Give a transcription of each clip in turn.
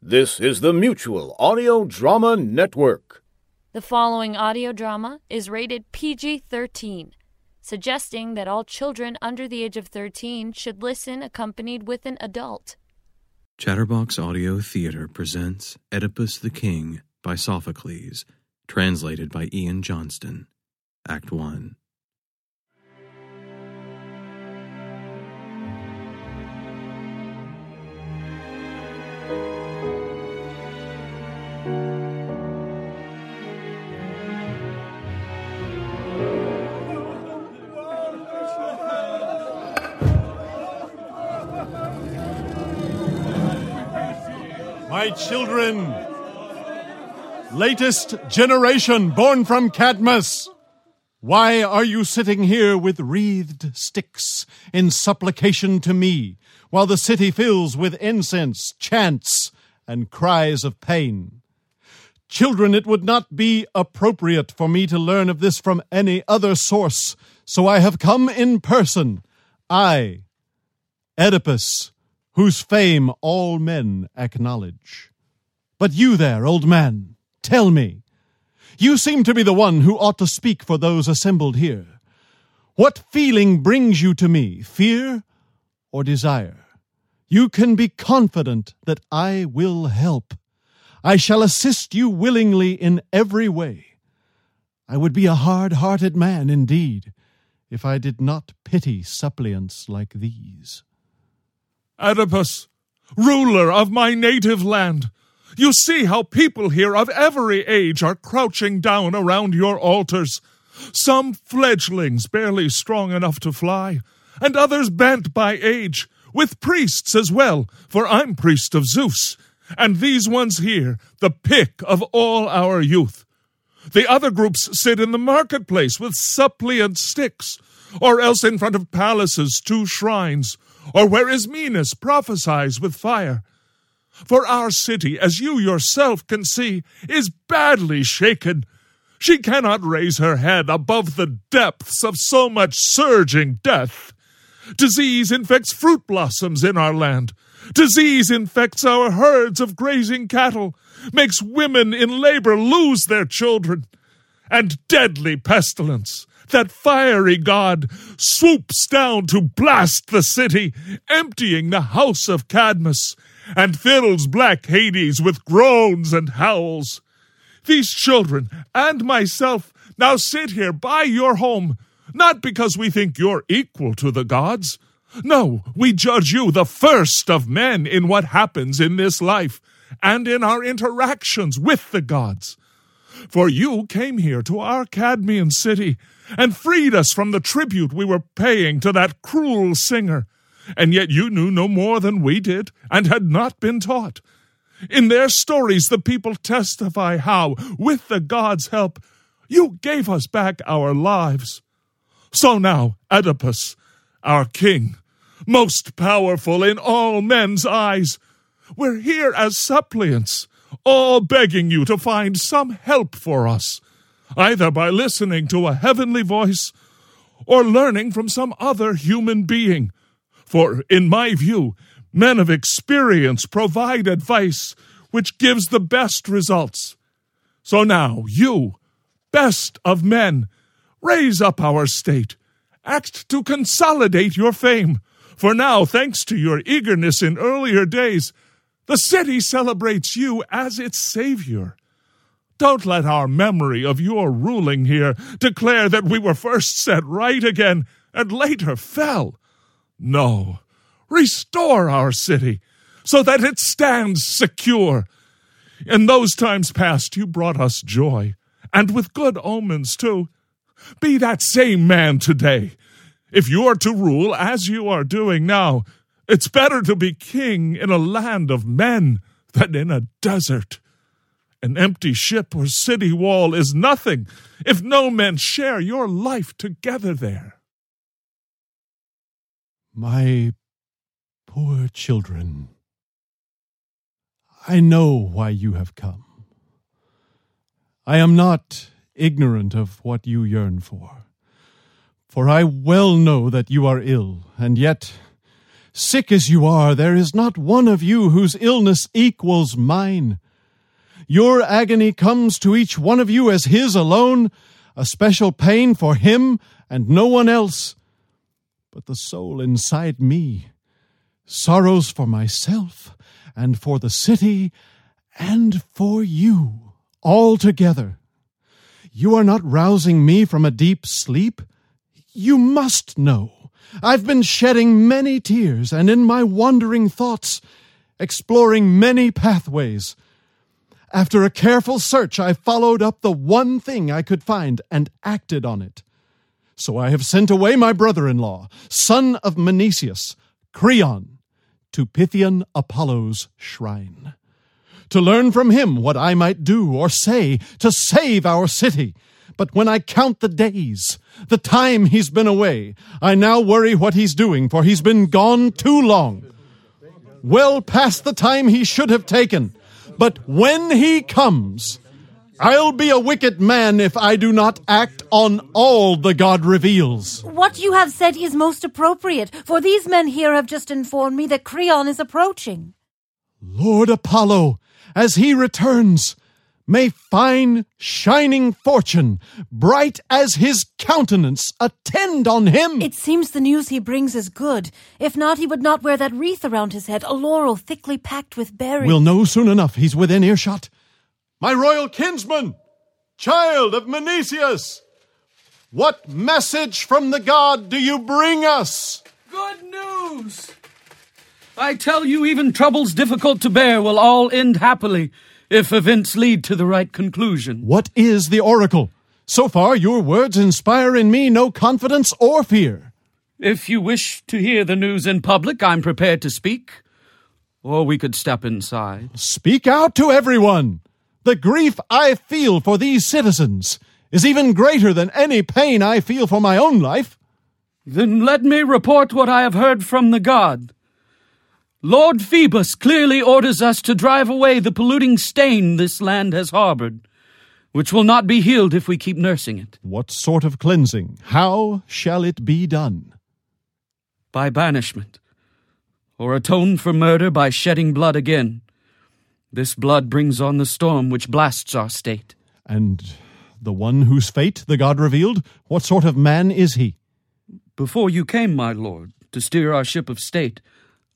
This is the Mutual Audio Drama Network. The following audio drama is rated PG 13, suggesting that all children under the age of 13 should listen accompanied with an adult. Chatterbox Audio Theater presents Oedipus the King by Sophocles, translated by Ian Johnston. Act 1. My children, latest generation born from Cadmus, why are you sitting here with wreathed sticks in supplication to me, while the city fills with incense, chants, and cries of pain? Children, it would not be appropriate for me to learn of this from any other source, so I have come in person. I, Oedipus, whose fame all men acknowledge. But you there, old man, tell me. You seem to be the one who ought to speak for those assembled here. What feeling brings you to me, fear or desire? You can be confident that I will help. I shall assist you willingly in every way. I would be a hard hearted man indeed if I did not pity suppliants like these. Oedipus, ruler of my native land, you see how people here of every age are crouching down around your altars. Some fledglings barely strong enough to fly, and others bent by age, with priests as well, for I'm priest of Zeus, and these ones here, the pick of all our youth. The other groups sit in the marketplace with suppliant sticks, or else in front of palaces, two shrines, or where Ismenus prophesies with fire. For our city, as you yourself can see, is badly shaken. She cannot raise her head above the depths of so much surging death. Disease infects fruit blossoms in our land. Disease infects our herds of grazing cattle, makes women in labor lose their children. And deadly pestilence, that fiery god, swoops down to blast the city, emptying the house of Cadmus, and fills black Hades with groans and howls. These children and myself now sit here by your home, not because we think you're equal to the gods. No, we judge you the first of men in what happens in this life and in our interactions with the gods. For you came here to our Cadmean city and freed us from the tribute we were paying to that cruel singer, and yet you knew no more than we did and had not been taught. In their stories, the people testify how, with the gods' help, you gave us back our lives. So now, Oedipus, our king, most powerful in all men's eyes, we're here as suppliants, all begging you to find some help for us, either by listening to a heavenly voice or learning from some other human being. For, in my view, men of experience provide advice which gives the best results. So now, you, best of men, raise up our state, act to consolidate your fame. For now, thanks to your eagerness in earlier days, the city celebrates you as its savior. Don't let our memory of your ruling here declare that we were first set right again and later fell. No, restore our city so that it stands secure. In those times past, you brought us joy, and with good omens, too. Be that same man today. If you are to rule as you are doing now, it's better to be king in a land of men than in a desert. An empty ship or city wall is nothing if no men share your life together there. My poor children, I know why you have come. I am not ignorant of what you yearn for, for I well know that you are ill, and yet Sick as you are, there is not one of you whose illness equals mine. Your agony comes to each one of you as his alone, a special pain for him and no one else. But the soul inside me sorrows for myself and for the city and for you all together. You are not rousing me from a deep sleep. You must know. I've been shedding many tears and in my wandering thoughts, exploring many pathways. After a careful search, I followed up the one thing I could find and acted on it. So I have sent away my brother in law, son of Menoeceus, Creon, to Pythian Apollo's shrine, to learn from him what I might do or say to save our city. But when I count the days, the time he's been away, I now worry what he's doing, for he's been gone too long. Well past the time he should have taken. But when he comes, I'll be a wicked man if I do not act on all the God reveals. What you have said is most appropriate, for these men here have just informed me that Creon is approaching. Lord Apollo, as he returns, may fine, shining fortune, bright as his countenance, attend on him. It seems the news he brings is good. If not, he would not wear that wreath around his head, a laurel thickly packed with berries. We'll know soon enough he's within earshot. My royal kinsman, child of Menoeceus, what message from the god do you bring us? Good news! I tell you, even troubles difficult to bear will all end happily if events lead to the right conclusion. What is the oracle? So far, your words inspire in me no confidence or fear. If you wish to hear the news in public, I'm prepared to speak. Or we could step inside. Speak out to everyone. The grief I feel for these citizens is even greater than any pain I feel for my own life. Then let me report what I have heard from the god. Lord Phoebus clearly orders us to drive away the polluting stain this land has harbored, which will not be healed if we keep nursing it. What sort of cleansing? How shall it be done? By banishment, or atone for murder by shedding blood again. This blood brings on the storm which blasts our state. And the one whose fate the god revealed, what sort of man is he? Before you came, my lord, to steer our ship of state,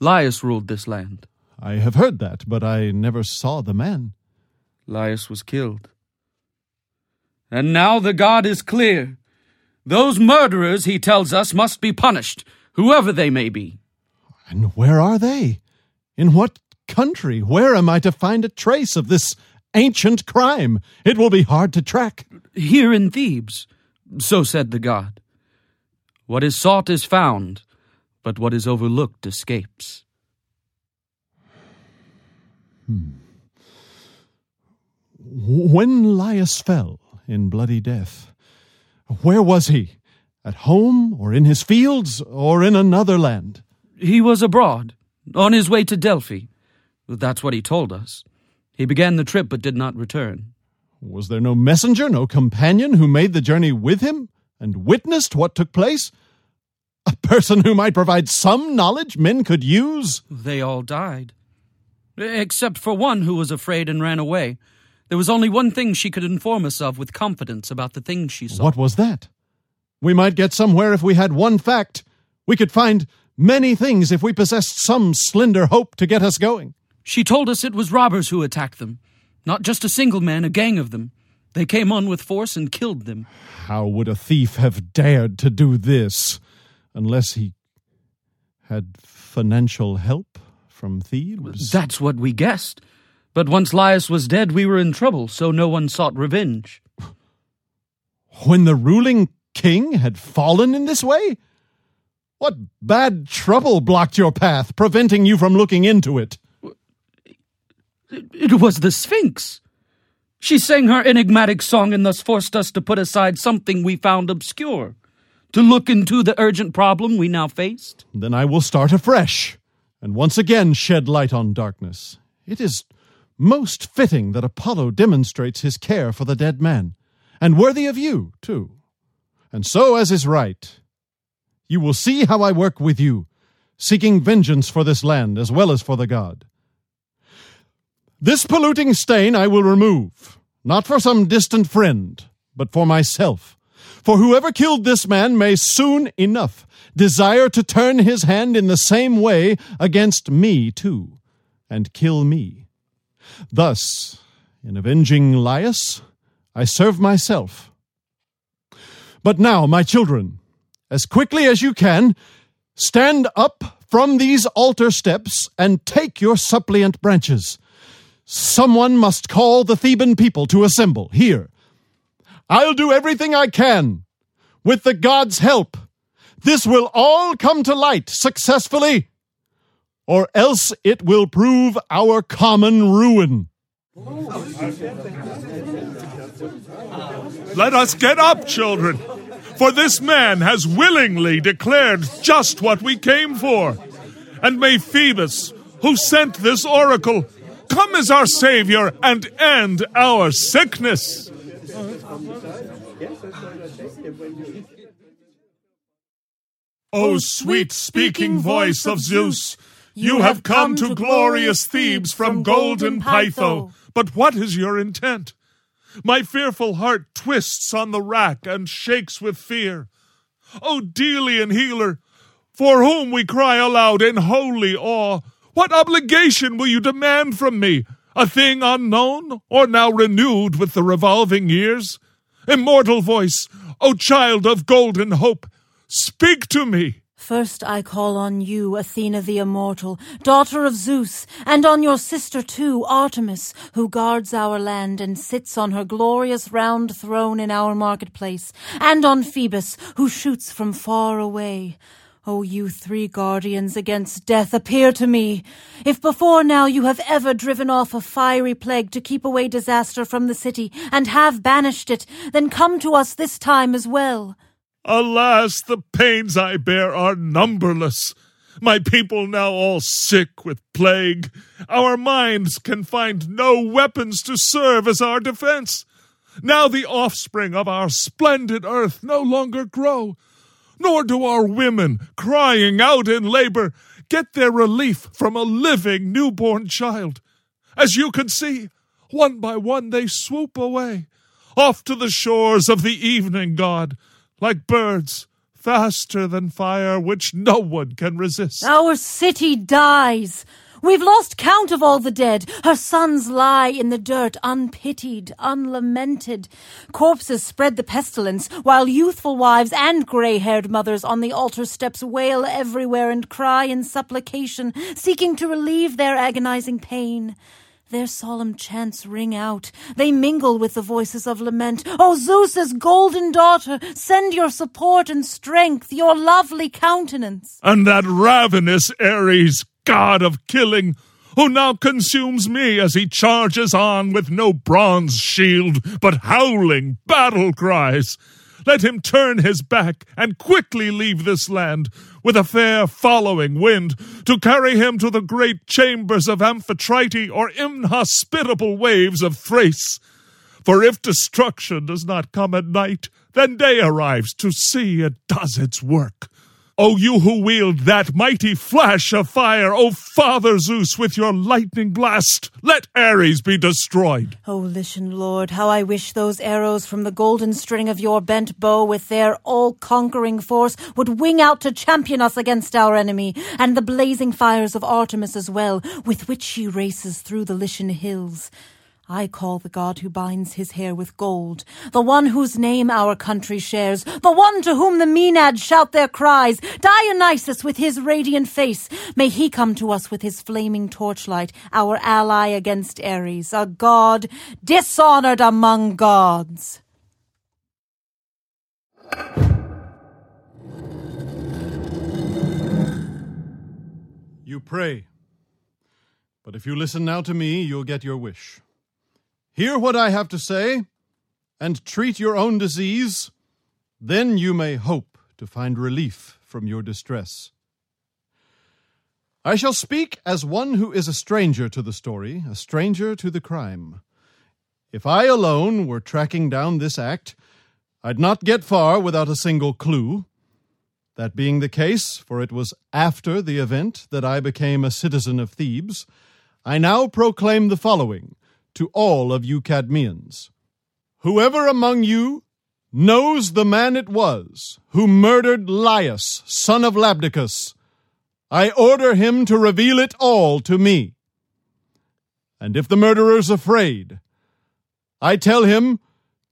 Laius ruled this land. I have heard that, but I never saw the man. Laius was killed. And now the god is clear. Those murderers, he tells us, must be punished, whoever they may be. And where are they? In what country? Where am I to find a trace of this ancient crime? It will be hard to track. Here in Thebes, so said the god. What is sought is found, but what is overlooked escapes. Hmm. When Laius fell in bloody death, where was he? At home, or in his fields, or in another land? He was abroad, on his way to Delphi. That's what he told us. He began the trip but did not return. Was there no messenger, no companion who made the journey with him and witnessed what took place? A person who might provide some knowledge men could use? They all died. Except for one who was afraid and ran away. There was only one thing she could inform us of with confidence about the things she saw. What was that? We might get somewhere if we had one fact. We could find many things if we possessed some slender hope to get us going. She told us it was robbers who attacked them. Not just a single man, a gang of them. They came on with force and killed them. How would a thief have dared to do this? Unless he had financial help from Thebes? That's what we guessed. But once Laius was dead, we were in trouble, so no one sought revenge. When the ruling king had fallen in this way? What bad trouble blocked your path, preventing you from looking into it? It was the Sphinx. She sang her enigmatic song and thus forced us to put aside something we found obscure, to look into the urgent problem we now faced. Then I will start afresh, and once again shed light on darkness. It is most fitting that Apollo demonstrates his care for the dead man, and worthy of you, too. And so, as is right, you will see how I work with you, seeking vengeance for this land as well as for the god. This polluting stain I will remove, not for some distant friend, but for myself. For whoever killed this man may soon enough desire to turn his hand in the same way against me too, and kill me. Thus, in avenging Laius, I serve myself. But now, my children, as quickly as you can, stand up from these altar steps and take your suppliant branches. Someone must call the Theban people to assemble here. I'll do everything I can. With the gods' help, this will all come to light successfully, or else it will prove our common ruin. Let us get up, children, for this man has willingly declared just what we came for. And may Phoebus, who sent this oracle, come as our Savior and end our sickness. O sweet speaking voice of Zeus, you have come to glorious Thebes from golden Pytho. But what is your intent? My fearful heart twists on the rack and shakes with fear. O Delian healer, for whom we cry aloud in holy awe, what obligation will you demand from me? A thing unknown, or now renewed with the revolving years? Immortal voice, O child of golden hope, speak to me. First I call on you, Athena the immortal, daughter of Zeus, and on your sister too, Artemis, who guards our land and sits on her glorious round throne in our marketplace, and on Phoebus, who shoots from far away. O you three guardians against death, appear to me. If before now you have ever driven off a fiery plague to keep away disaster from the city, and have banished it, then come to us this time as well. Alas, the pains I bear are numberless. My people now all sick with plague. Our minds can find no weapons to serve as our defense. Now the offspring of our splendid earth no longer grow, nor do our women, crying out in labor, get their relief from a living newborn child. As you can see, one by one they swoop away, off to the shores of the evening god like birds, faster than fire, which no one can resist. Our city dies. We've lost count of all the dead. Her sons lie in the dirt, unpitied, unlamented. Corpses spread the pestilence, while youthful wives and grey haired mothers on the altar steps wail everywhere and cry in supplication, seeking to relieve their agonizing pain. Their solemn chants ring out. They mingle with the voices of lament. O Zeus's golden daughter, send your support and strength, your lovely countenance. And that ravenous Ares, god of killing, who now consumes me as he charges on with no bronze shield, but howling battle cries. Let him turn his back and quickly leave this land, with a fair following wind, to carry him to the great chambers of Amphitrite or inhospitable waves of Thrace. For if destruction does not come at night, then day arrives to see it does its work. O you who wield that mighty flash of fire, O Father Zeus, with your lightning blast, let Ares be destroyed. O Lycian Lord, how I wish those arrows from the golden string of your bent bow with their all-conquering force would wing out to champion us against our enemy, and the blazing fires of Artemis as well, with which she races through the Lycian hills. I call the god who binds his hair with gold, the one whose name our country shares, the one to whom the Maenads shout their cries, Dionysus with his radiant face. May he come to us with his flaming torchlight, our ally against Ares, a god dishonored among gods. You pray. But if you listen now to me, you'll get your wish. Hear what I have to say, and treat your own disease. Then you may hope to find relief from your distress. I shall speak as one who is a stranger to the story, a stranger to the crime. If I alone were tracking down this act, I'd not get far without a single clue. That being the case, for it was after the event that I became a citizen of Thebes, I now proclaim the following to all of you Cadmeans. Whoever among you knows the man it was who murdered Laius, son of Labdacus, I order him to reveal it all to me. And if the murderer's afraid, I tell him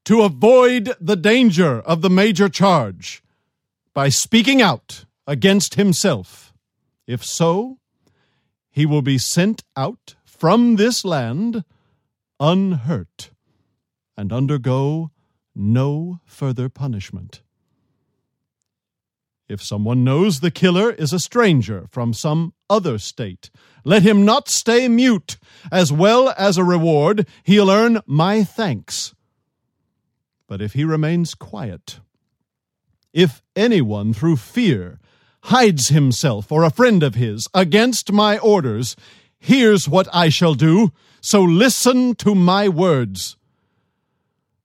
to avoid the danger of the major charge by speaking out against himself. If so, he will be sent out from this land unhurt and undergo no further punishment. If someone knows the killer is a stranger from some other state, let him not stay mute. As well as a reward, he'll earn my thanks. But if he remains quiet, if anyone through fear hides himself or a friend of his against my orders, here's what I shall do. So listen to my words.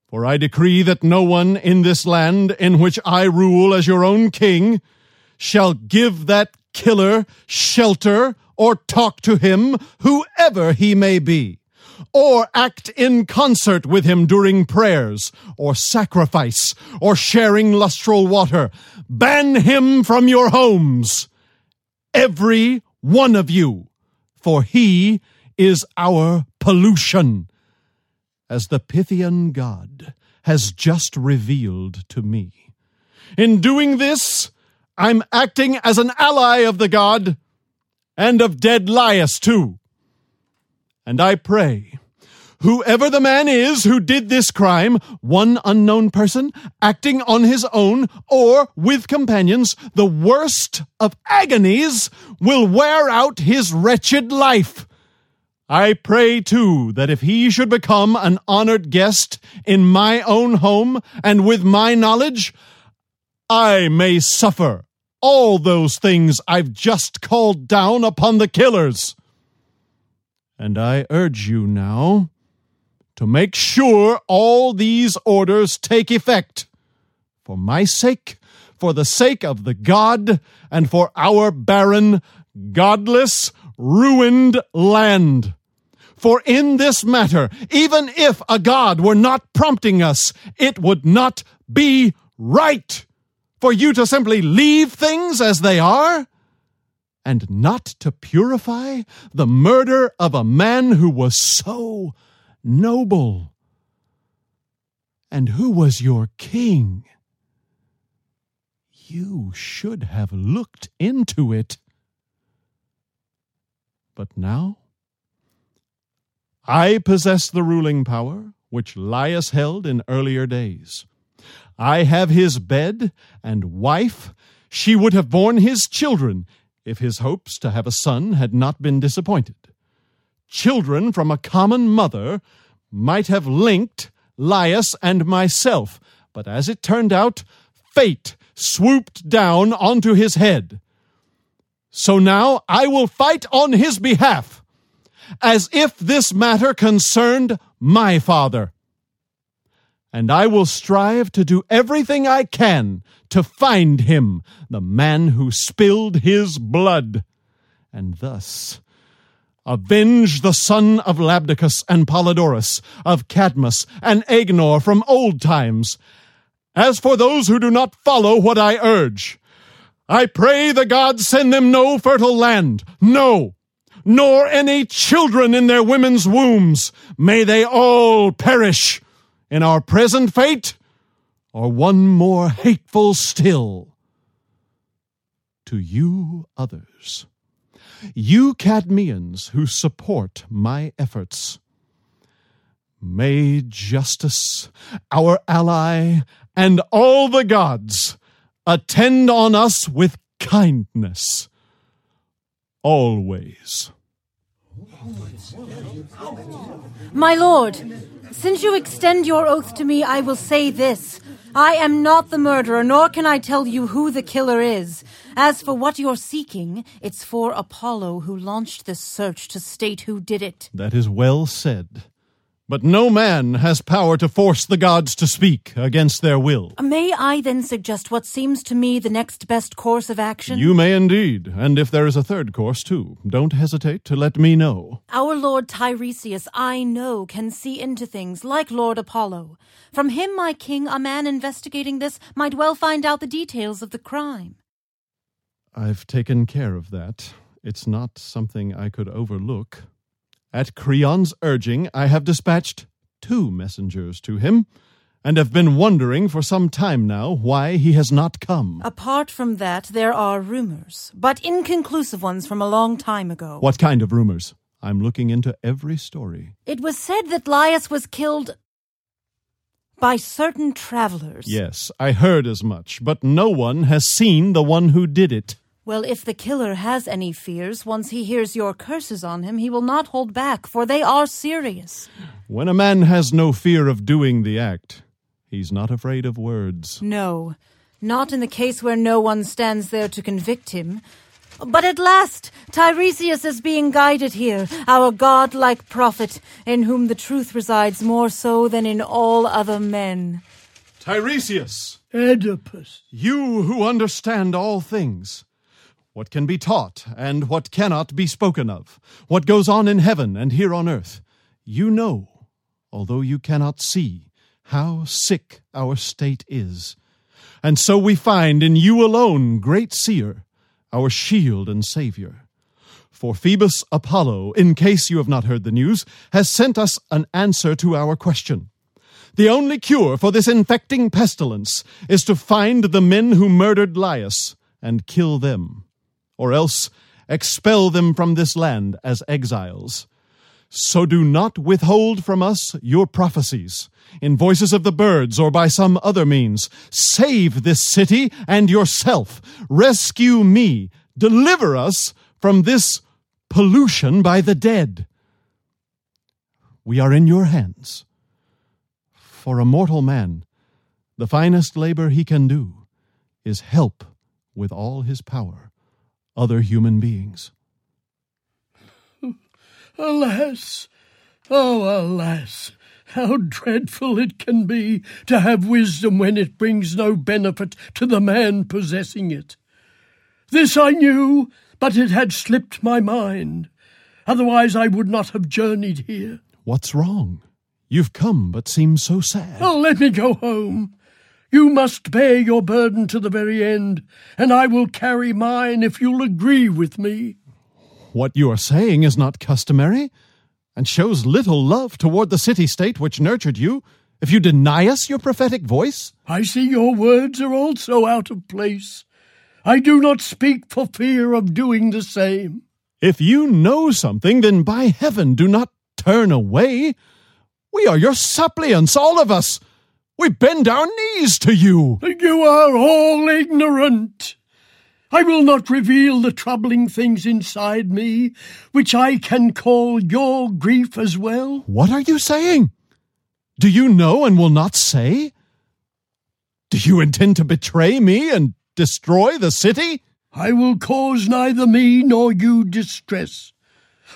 For I decree that no one in this land in which I rule as your own king shall give that killer shelter or talk to him, whoever he may be, or act in concert with him during prayers, or sacrifice, or sharing lustral water. Ban him from your homes, every one of you, for he is our pollution as the Pythian god has just revealed to me. In doing this, I'm acting as an ally of the god and of dead Laius too. And I pray, whoever the man is who did this crime, one unknown person, acting on his own, or with companions, the worst of agonies will wear out his wretched life I pray too that if he should become an honored guest in my own home and with my knowledge, I may suffer all those things I've just called down upon the killers. And I urge you now to make sure all these orders take effect for my sake, for the sake of the God, and for our barren, godless, ruined land. For in this matter, even if a God were not prompting us, it would not be right for you to simply leave things as they are and not to purify the murder of a man who was so noble and who was your king. You should have looked into it. But now I possess the ruling power which Laius held in earlier days. I have his bed and wife. She would have borne his children if his hopes to have a son had not been disappointed. Children from a common mother might have linked Laius and myself, but as it turned out, fate swooped down onto his head. So now I will fight on his behalf as if this matter concerned my father. And I will strive to do everything I can to find him, the man who spilled his blood, and thus avenge the son of Labdacus and Polydorus, of Cadmus and Agenor from old times. As for those who do not follow what I urge, I pray the gods send them no fertile land, no, nor any children in their women's wombs. May they all perish in our present fate, or one more hateful still. To you others, you Cadmeans who support my efforts, may justice, our ally, and all the gods attend on us with kindness always. My lord, since you extend your oath to me, I will say this. I am not the murderer, nor can I tell you who the killer is. As for what you're seeking, it's for Apollo who launched this search to state who did it. That is well said. But no man has power to force the gods to speak against their will. May I then suggest what seems to me the next best course of action? You may indeed, and if there is a third course too, don't hesitate to let me know. Our Lord Tiresias, I know, can see into things like Lord Apollo. From him, my king, a man investigating this might well find out the details of the crime. I've taken care of that. It's not something I could overlook. At Creon's urging, I have dispatched two messengers to him, and have been wondering for some time now why he has not come. Apart from that, there are rumors, but inconclusive ones from a long time ago. What kind of rumors? I'm looking into every story. It was said that Laius was killed by certain travelers. Yes, I heard as much, but no one has seen the one who did it. Well, if the killer has any fears, once he hears your curses on him, he will not hold back, for they are serious. When a man has no fear of doing the act, he's not afraid of words. No, not in the case where no one stands there to convict him. But at last, Tiresias is being guided here, our godlike prophet, in whom the truth resides more so than in all other men. Tiresias! Oedipus. You who understand all things. What can be taught and what cannot be spoken of. What goes on in heaven and here on earth. You know, although you cannot see, how sick our state is. And so we find in you alone, great seer, our shield and savior. For Phoebus Apollo, in case you have not heard the news, has sent us an answer to our question. The only cure for this infecting pestilence is to find the men who murdered Laius and kill them, or else expel them from this land as exiles. So do not withhold from us your prophecies, in voices of the birds or by some other means. Save this city and yourself. Rescue me. Deliver us from this pollution by the dead. We are in your hands. For a mortal man, the finest labor he can do is help with all his power other human beings. Alas! Oh, alas! How dreadful it can be to have wisdom when it brings no benefit to the man possessing it. This I knew, but it had slipped my mind. Otherwise I would not have journeyed here. What's wrong? You've come, but seem so sad. Oh, let me go home. You must bear your burden to the very end, and I will carry mine if you'll agree with me. What you are saying is not customary, and shows little love toward the city state which nurtured you, if you deny us your prophetic voice. I see your words are also out of place. I do not speak for fear of doing the same. If you know something, then by heaven do not turn away. We are your suppliants, all of us. We bend our knees to you. You are all ignorant. I will not reveal the troubling things inside me, which I can call your grief as well. What are you saying? Do you know and will not say? Do you intend to betray me and destroy the city? I will cause neither me nor you distress.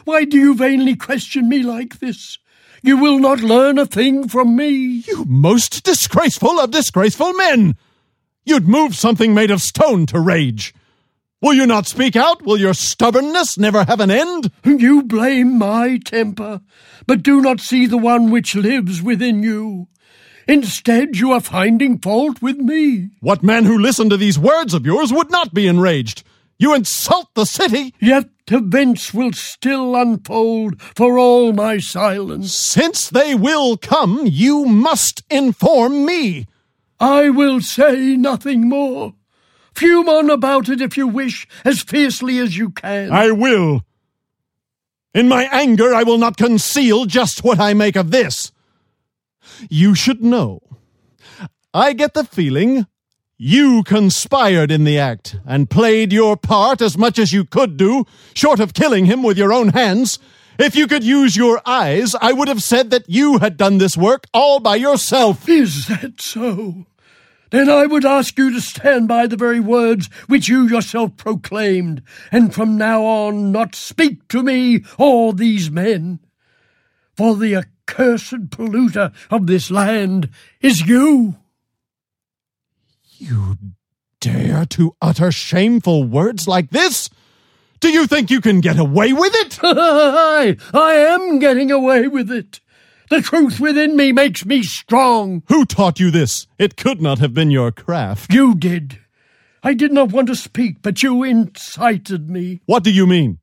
Why do you vainly question me like this? You will not learn a thing from me. You most disgraceful of disgraceful men! You'd move something made of stone to rage. Will you not speak out? Will your stubbornness never have an end? You blame my temper, but do not see the one which lives within you. Instead, you are finding fault with me. What man who listened to these words of yours would not be enraged? You insult the city! Yet events will still unfold for all my silence. Since they will come, you must inform me. I will say nothing more. Fume on about it if you wish, as fiercely as you can. I will. In my anger, I will not conceal just what I make of this. You should know. I get the feeling you conspired in the act and played your part as much as you could do, short of killing him with your own hands. If you could use your eyes, I would have said that you had done this work all by yourself. Is that so? Then I would ask you to stand by the very words which you yourself proclaimed, and from now on not speak to me or these men. For the accursed polluter of this land is you. You dare to utter shameful words like this? Do you think you can get away with it? I, I am getting away with it. The truth within me makes me strong. Who taught you this? It could not have been your craft. You did. I did not want to speak, but you incited me. What do you mean?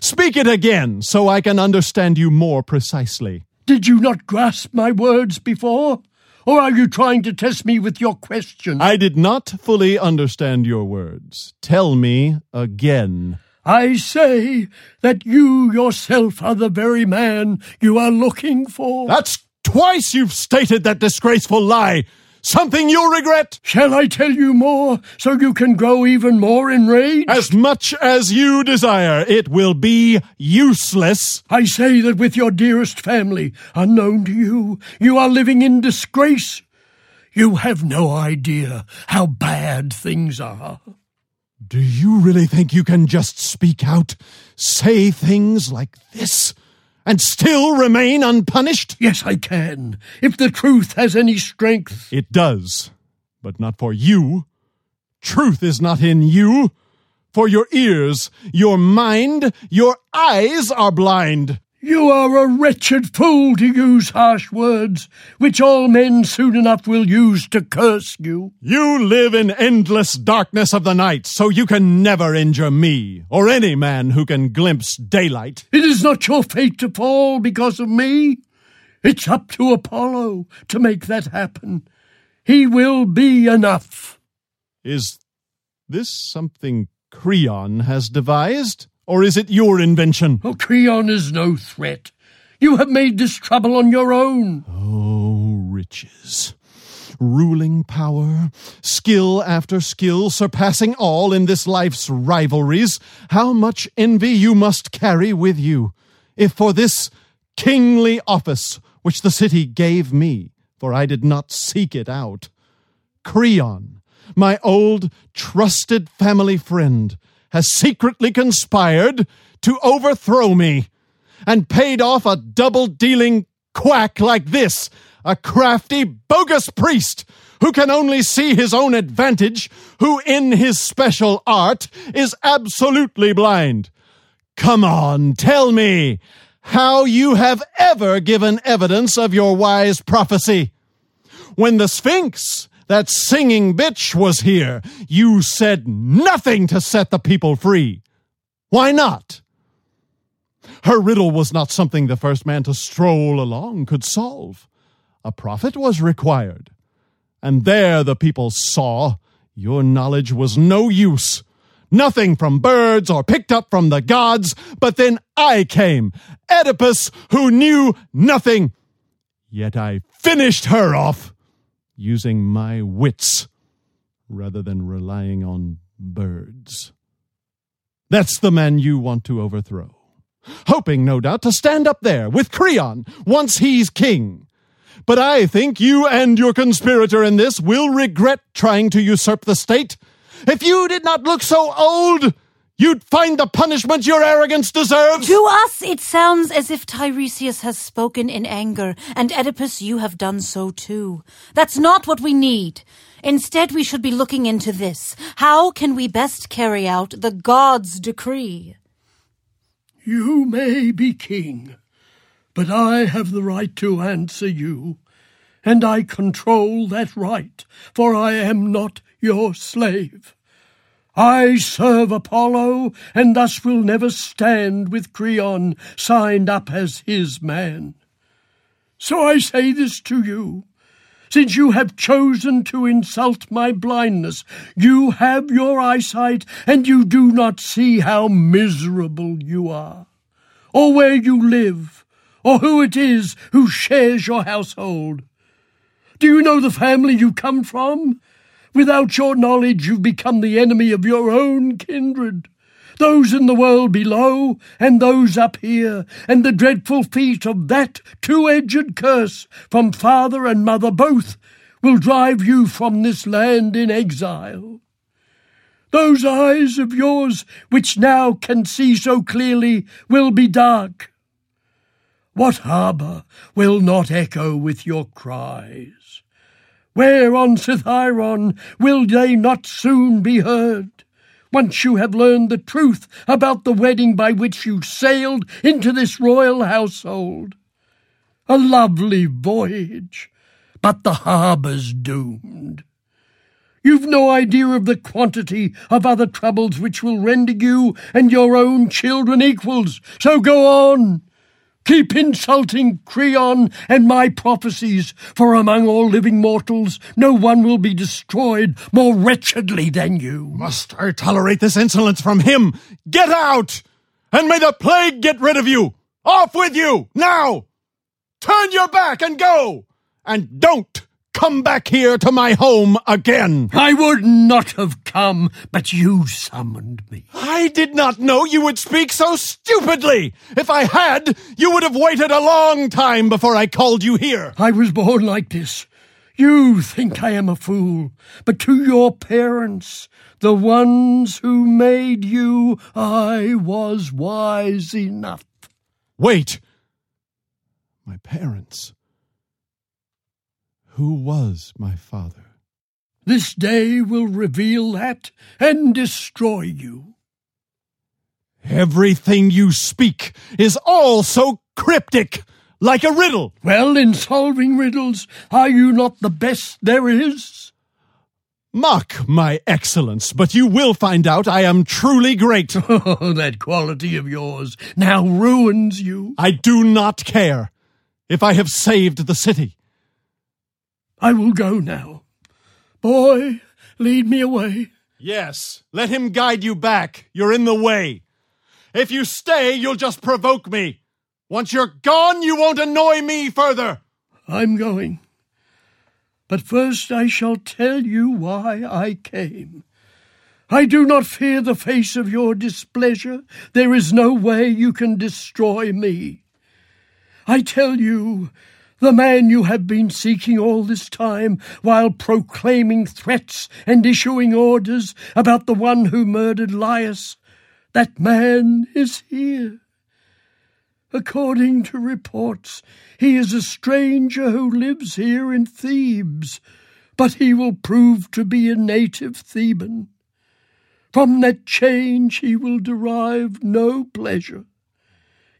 Speak it again so I can understand you more precisely. Did you not grasp my words before? Or are you trying to test me with your question? I did not fully understand your words. Tell me again. I say that you yourself are the very man you are looking for. That's twice you've stated that disgraceful lie. Something you'll regret. Shall I tell you more so you can grow even more enraged? As much as you desire. It will be useless. I say that with your dearest family, unknown to you, you are living in disgrace. You have no idea how bad things are. Do you really think you can just speak out, say things like this, and still remain unpunished? Yes, I can, if the truth has any strength. It does, but not for you. Truth is not in you. For your ears, your mind, your eyes are blind. You are a wretched fool to use harsh words, which all men soon enough will use to curse you. You live in endless darkness of the night, so you can never injure me, or any man who can glimpse daylight. It is not your fate to fall because of me. It's up to Apollo to make that happen. He will be enough. Is this something Creon has devised? Or is it your invention? Oh, Creon is no threat. You have made this trouble on your own. Oh, riches. Ruling power, skill after skill, surpassing all in this life's rivalries. How much envy you must carry with you, if for this kingly office which the city gave me, for I did not seek it out. Creon, my old trusted family friend, has secretly conspired to overthrow me and paid off a double dealing quack like this, a crafty, bogus priest who can only see his own advantage, who in his special art is absolutely blind. Come on, tell me how you have ever given evidence of your wise prophecy. When the Sphinx that singing bitch was here, you said nothing to set the people free. Why not? Her riddle was not something the first man to stroll along could solve. A prophet was required. And there the people saw your knowledge was no use. Nothing from birds or picked up from the gods, but then I came, Oedipus, who knew nothing. Yet I finished her off using my wits rather than relying on birds. That's the man you want to overthrow. Hoping, no doubt, to stand up there with Creon once he's king. But I think you and your conspirator in this will regret trying to usurp the state. If you did not look so old, you'd find the punishment your arrogance deserves. To us, it sounds as if Tiresias has spoken in anger, and Oedipus, you have done so too. That's not what we need. Instead, we should be looking into this. How can we best carry out the god's decree? You may be king, but I have the right to answer you, and I control that right, for I am not your slave. I serve Apollo, and thus will never stand with Creon signed up as his man. So I say this to you. Since you have chosen to insult my blindness, you have your eyesight, and you do not see how miserable you are, or where you live, or who it is who shares your household. Do you know the family you come from? Without your knowledge, you've become the enemy of your own kindred. Those in the world below, and those up here, and the dreadful feet of that two edged curse from father and mother both will drive you from this land in exile. Those eyes of yours, which now can see so clearly, will be dark. What harbour will not echo with your cries? Where on Cithaeron will they not soon be heard? Once you have learned the truth about the wedding by which you sailed into this royal household. A lovely voyage, but the harbour's doomed. You've no idea of the quantity of other troubles which will render you and your own children equals. So go on. Keep insulting Creon and my prophecies, for among all living mortals no one will be destroyed more wretchedly than you. Must I tolerate this insolence from him? Get out! And may the plague get rid of you! Off with you! Now! Turn your back and go! And don't come back here to my home again. I would not have come, but you summoned me. I did not know you would speak so stupidly. If I had, you would have waited a long time before I called you here. I was born like this. You think I am a fool, but to your parents, the ones who made you, I was wise enough. Wait. My parents. Who was my father? This day will reveal that and destroy you. Everything you speak is all so cryptic, like a riddle. Well, in solving riddles, are you not the best there is? Mock my excellence, but you will find out I am truly great. Oh, that quality of yours now ruins you. I do not care if I have saved the city. I will go now. Boy, lead me away. Yes, let him guide you back. You're in the way. If you stay, you'll just provoke me. Once you're gone, you won't annoy me further. I'm going. But first I shall tell you why I came. I do not fear the face of your displeasure. There is no way you can destroy me. I tell you, the man you have been seeking all this time while proclaiming threats and issuing orders about the one who murdered Laius, that man is here. According to reports, he is a stranger who lives here in Thebes, but he will prove to be a native Theban. From that change he will derive no pleasure.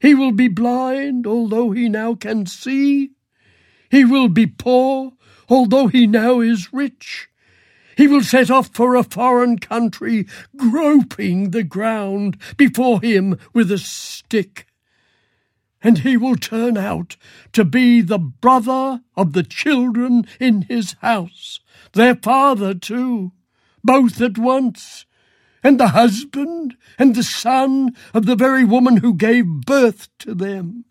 He will be blind, although he now can see. He will be poor, although he now is rich. He will set off for a foreign country, groping the ground before him with a stick. And he will turn out to be the brother of the children in his house, their father too, both at once, and the husband and the son of the very woman who gave birth to them.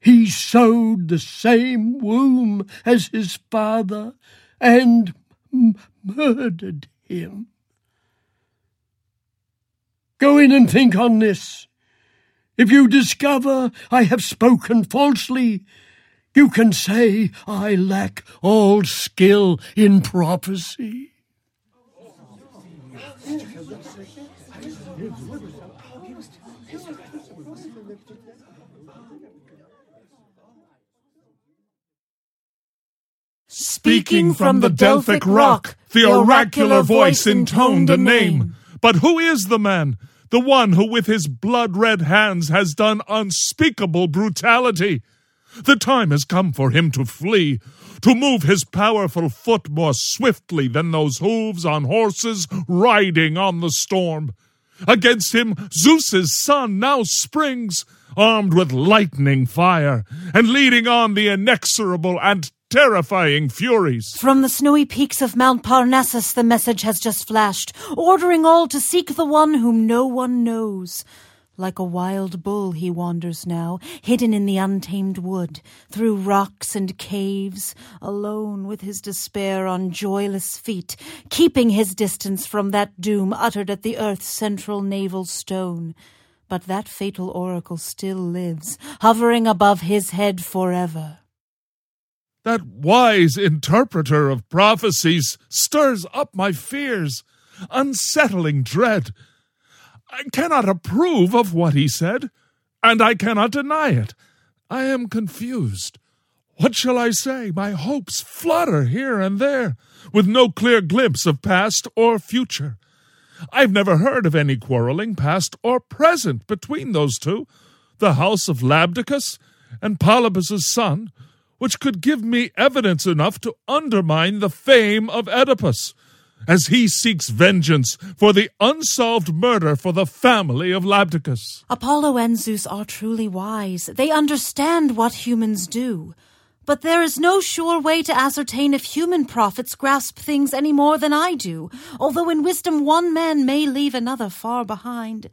He sowed the same womb as his father and m- murdered him. Go in and think on this. If you discover I have spoken falsely, you can say I lack all skill in prophecy. Speaking from the Delphic rock, the oracular voice intoned a name. But who is the man? The one who with his blood red hands has done unspeakable brutality. The time has come for him to flee, to move his powerful foot more swiftly than those hooves on horses riding on the storm. Against him, Zeus's son now springs, armed with lightning fire, and leading on the inexorable and terrifying furies. From the snowy peaks of Mount Parnassus, the message has just flashed, ordering all to seek the one whom no one knows. Like a wild bull, he wanders now, hidden in the untamed wood, through rocks and caves, alone with his despair on joyless feet, keeping his distance from that doom uttered at the earth's central navel stone. But that fatal oracle still lives, hovering above his head forever. That wise interpreter of prophecies stirs up my fears, unsettling dread. I cannot approve of what he said, and I cannot deny it. I am confused. What shall I say? My hopes flutter here and there, with no clear glimpse of past or future. I've never heard of any quarreling, past or present, between those two, the house of Labdacus and Polybus's son, which could give me evidence enough to undermine the fame of Oedipus, as he seeks vengeance for the unsolved murder for the family of Labdacus. Apollo and Zeus are truly wise. They understand what humans do. But there is no sure way to ascertain if human prophets grasp things any more than I do, although in wisdom one man may leave another far behind.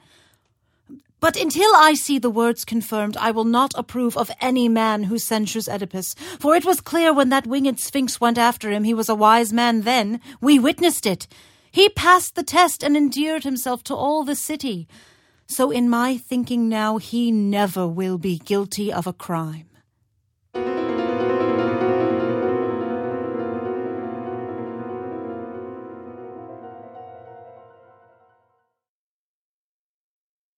But until I see the words confirmed, I will not approve of any man who censures Oedipus, for it was clear when that winged sphinx went after him he was a wise man then. We witnessed it. He passed the test and endeared himself to all the city. So in my thinking now, he never will be guilty of a crime.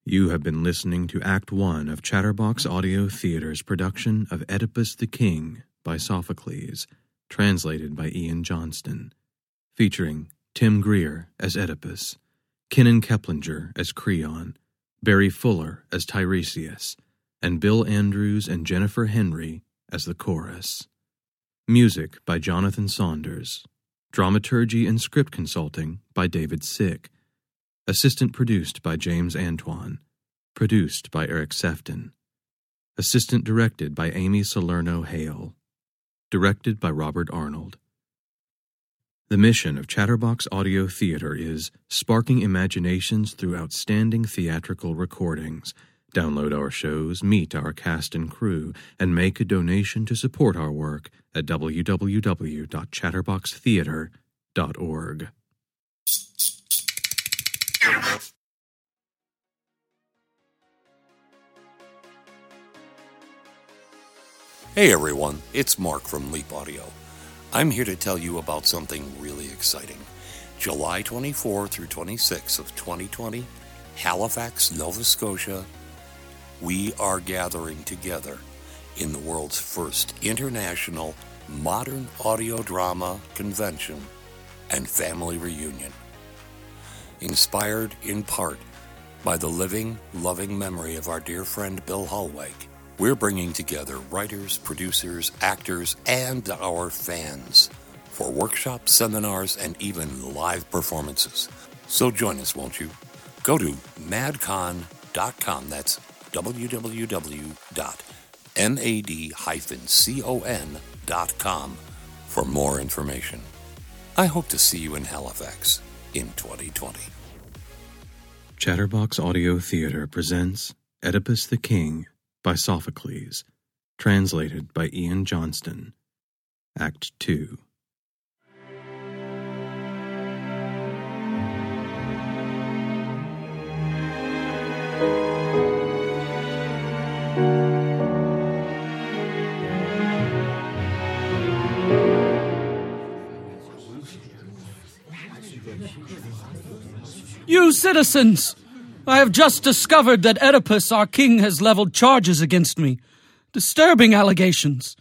You have been listening to Act One of Chatterbox Audio Theater's production of Oedipus the King by Sophocles, translated by Ian Johnston, featuring Tim Greer as Oedipus, Kenan Keplinger as Creon, Barry Fuller as Tiresias, and Bill Andrews and Jennifer Henry as the chorus. Music by Jonathan Saunders. Dramaturgy and script consulting by David Sick. Assistant produced by James Antoine. Produced by Eric Sefton. Assistant directed by Amy Salerno Hale. Directed by Robert Arnold. The mission of Chatterbox Audio Theater is sparking imaginations through outstanding theatrical recordings. Download our shows, meet our cast and crew, and make a donation to support our work at www.chatterboxtheater.org. Hey everyone, it's Mark from Leap Audio. I'm here to tell you about something really exciting. July 24 through 26 of 2020, Halifax, Nova Scotia, we are gathering together in the world's first international modern audio drama convention and family reunion. Inspired in part by the living, loving memory of our dear friend Bill Hullweg, we're bringing together writers, producers, actors, and our fans for workshops, seminars, and even live performances. So join us, won't you? Go to madcon.com. That's www.mad-con.com for more information. I hope to see you in Halifax in 2020. Chatterbox Audio Theater presents Oedipus the King by Sophocles, translated by Ian Johnston. Act 2. You citizens! I have just discovered that Oedipus, our king, has leveled charges against me. Disturbing allegations.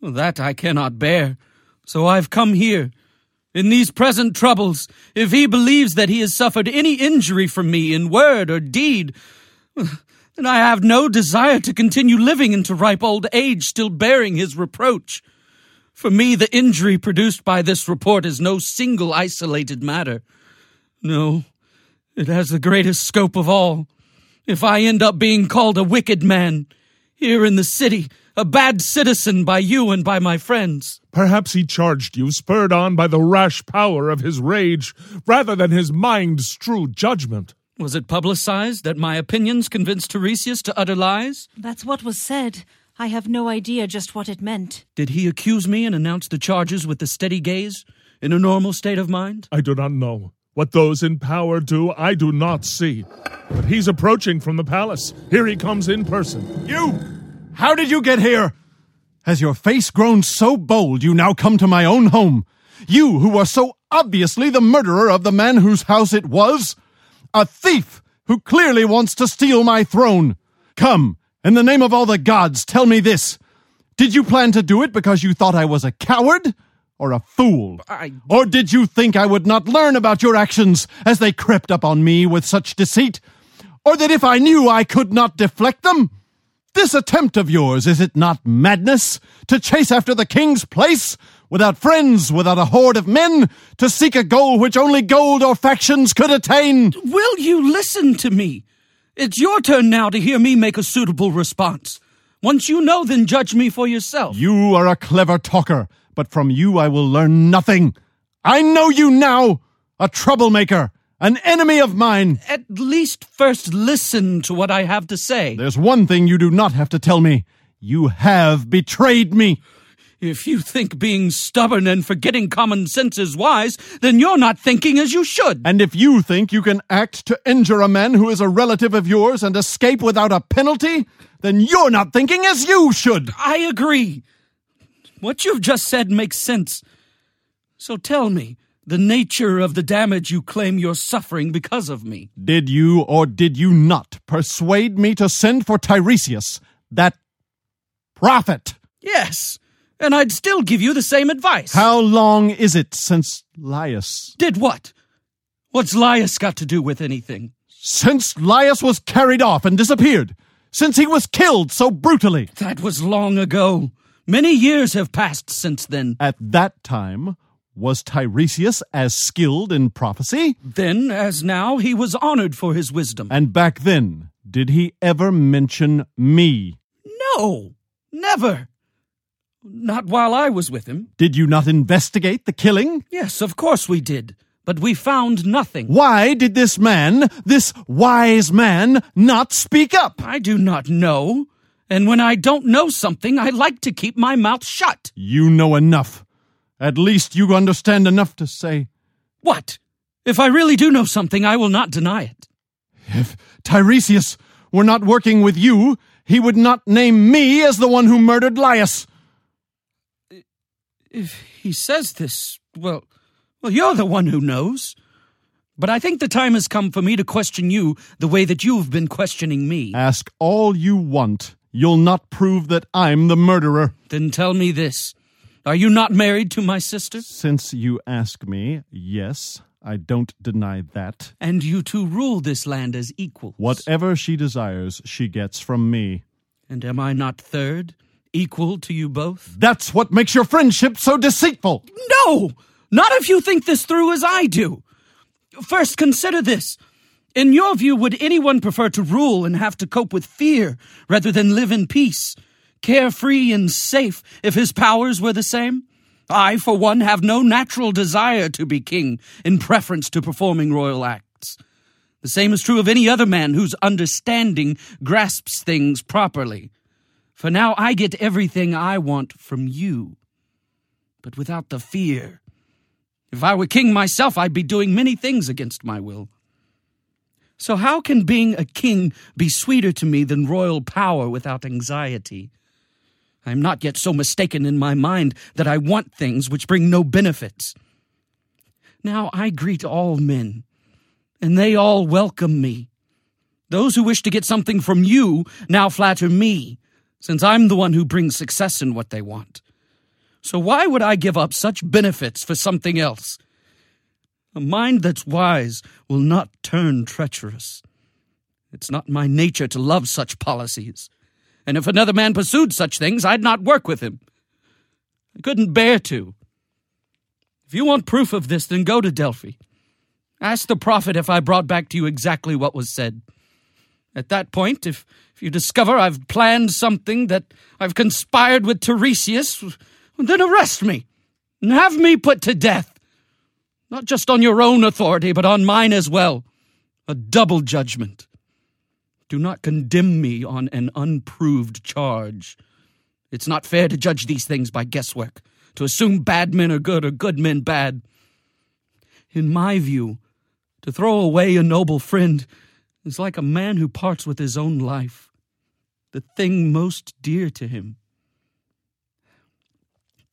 That I cannot bear. So I've come here. In these present troubles, if he believes that he has suffered any injury from me in word or deed, then I have no desire to continue living into ripe old age still bearing his reproach. For me, the injury produced by this report is no single isolated matter. No, it has the greatest scope of all. If I end up being called a wicked man, here in the city, a bad citizen by you and by my friends. Perhaps he charged you, spurred on by the rash power of his rage, rather than his mind's true judgment. Was it publicized that my opinions convinced Tiresias to utter lies? That's what was said. I have no idea just what it meant. Did he accuse me and announce the charges with a steady gaze, in a normal state of mind? I do not know. What those in power do, I do not see. But he's approaching from the palace. Here he comes in person. You! How did you get here? Has your face grown so bold you now come to my own home? You who are so obviously the murderer of the man whose house it was? A thief who clearly wants to steal my throne. Come In the name of all the gods, tell me this. Did you plan to do it because you thought I was a coward or a fool? I. Or did you think I would not learn about your actions as they crept up on me with such deceit? Or that if I knew I could not deflect them? This attempt of yours, is it not madness? To chase after the king's place? Without friends, without a horde of men? To seek a goal which only gold or factions could attain? Will you listen to me? It's your turn now to hear me make a suitable response. Once you know, then judge me for yourself. You are a clever talker, but from you I will learn nothing. I know you now! A troublemaker! An enemy of mine! At least first listen to what I have to say. There's one thing you do not have to tell me. You have betrayed me. If you think being stubborn and forgetting common sense is wise, then you're not thinking as you should. And if you think you can act to injure a man who is a relative of yours and escape without a penalty, then you're not thinking as you should. I agree. What you've just said makes sense. So tell me the nature of the damage you claim you're suffering because of me. Did you or did you not persuade me to send for Tiresias, that prophet? Yes, and I'd still give you the same advice. How long is it since Laius? Did what? What's Laius got to do with anything? Since Laius was carried off and disappeared. Since he was killed so brutally. That was long ago. Many years have passed since then. At that time, was Tiresias as skilled in prophecy? Then, as now, he was honored for his wisdom. And back then, did he ever mention me? No, never. Not while I was with him. Did you not investigate the killing? Yes, of course we did. But we found nothing. Why did this man, this wise man, not speak up? I do not know. And when I don't know something, I like to keep my mouth shut. You know enough. At least you understand enough to say. What? If I really do know something, I will not deny it. If Tiresias were not working with you, he would not name me as the one who murdered Laius. If he says this, well, well, you're the one who knows. But I think the time has come for me to question you the way that you've been questioning me. Ask all you want. You'll not prove that I'm the murderer. Then tell me this. Are you not married to my sister? Since you ask me, yes, I don't deny that. And you two rule this land as equals. Whatever she desires, she gets from me. And am I not third? Equal to you both? That's what makes your friendship so deceitful. No! Not if you think this through as I do. First, consider this. In your view, would anyone prefer to rule and have to cope with fear rather than live in peace, carefree and safe if his powers were the same? I, for one, have no natural desire to be king in preference to performing royal acts. The same is true of any other man whose understanding grasps things properly. For now I get everything I want from you, but without the fear. If I were king myself, I'd be doing many things against my will. So, how can being a king be sweeter to me than royal power without anxiety? I am not yet so mistaken in my mind that I want things which bring no benefits. Now I greet all men, and they all welcome me. Those who wish to get something from you now flatter me, since I'm the one who brings success in what they want. So why would I give up such benefits for something else? A mind that's wise will not turn treacherous. It's not my nature to love such policies. And if another man pursued such things, I'd not work with him. I couldn't bear to. If you want proof of this, then go to Delphi. Ask the prophet if I brought back to you exactly what was said. At that point, if, if you discover I've planned something, that I've conspired with Tiresias, then arrest me and have me put to death. Not just on your own authority, but on mine as well. A double judgment. Do not condemn me on an unproved charge. It's not fair to judge these things by guesswork, to assume bad men are good or good men bad. In my view, to throw away a noble friend is like a man who parts with his own life, the thing most dear to him.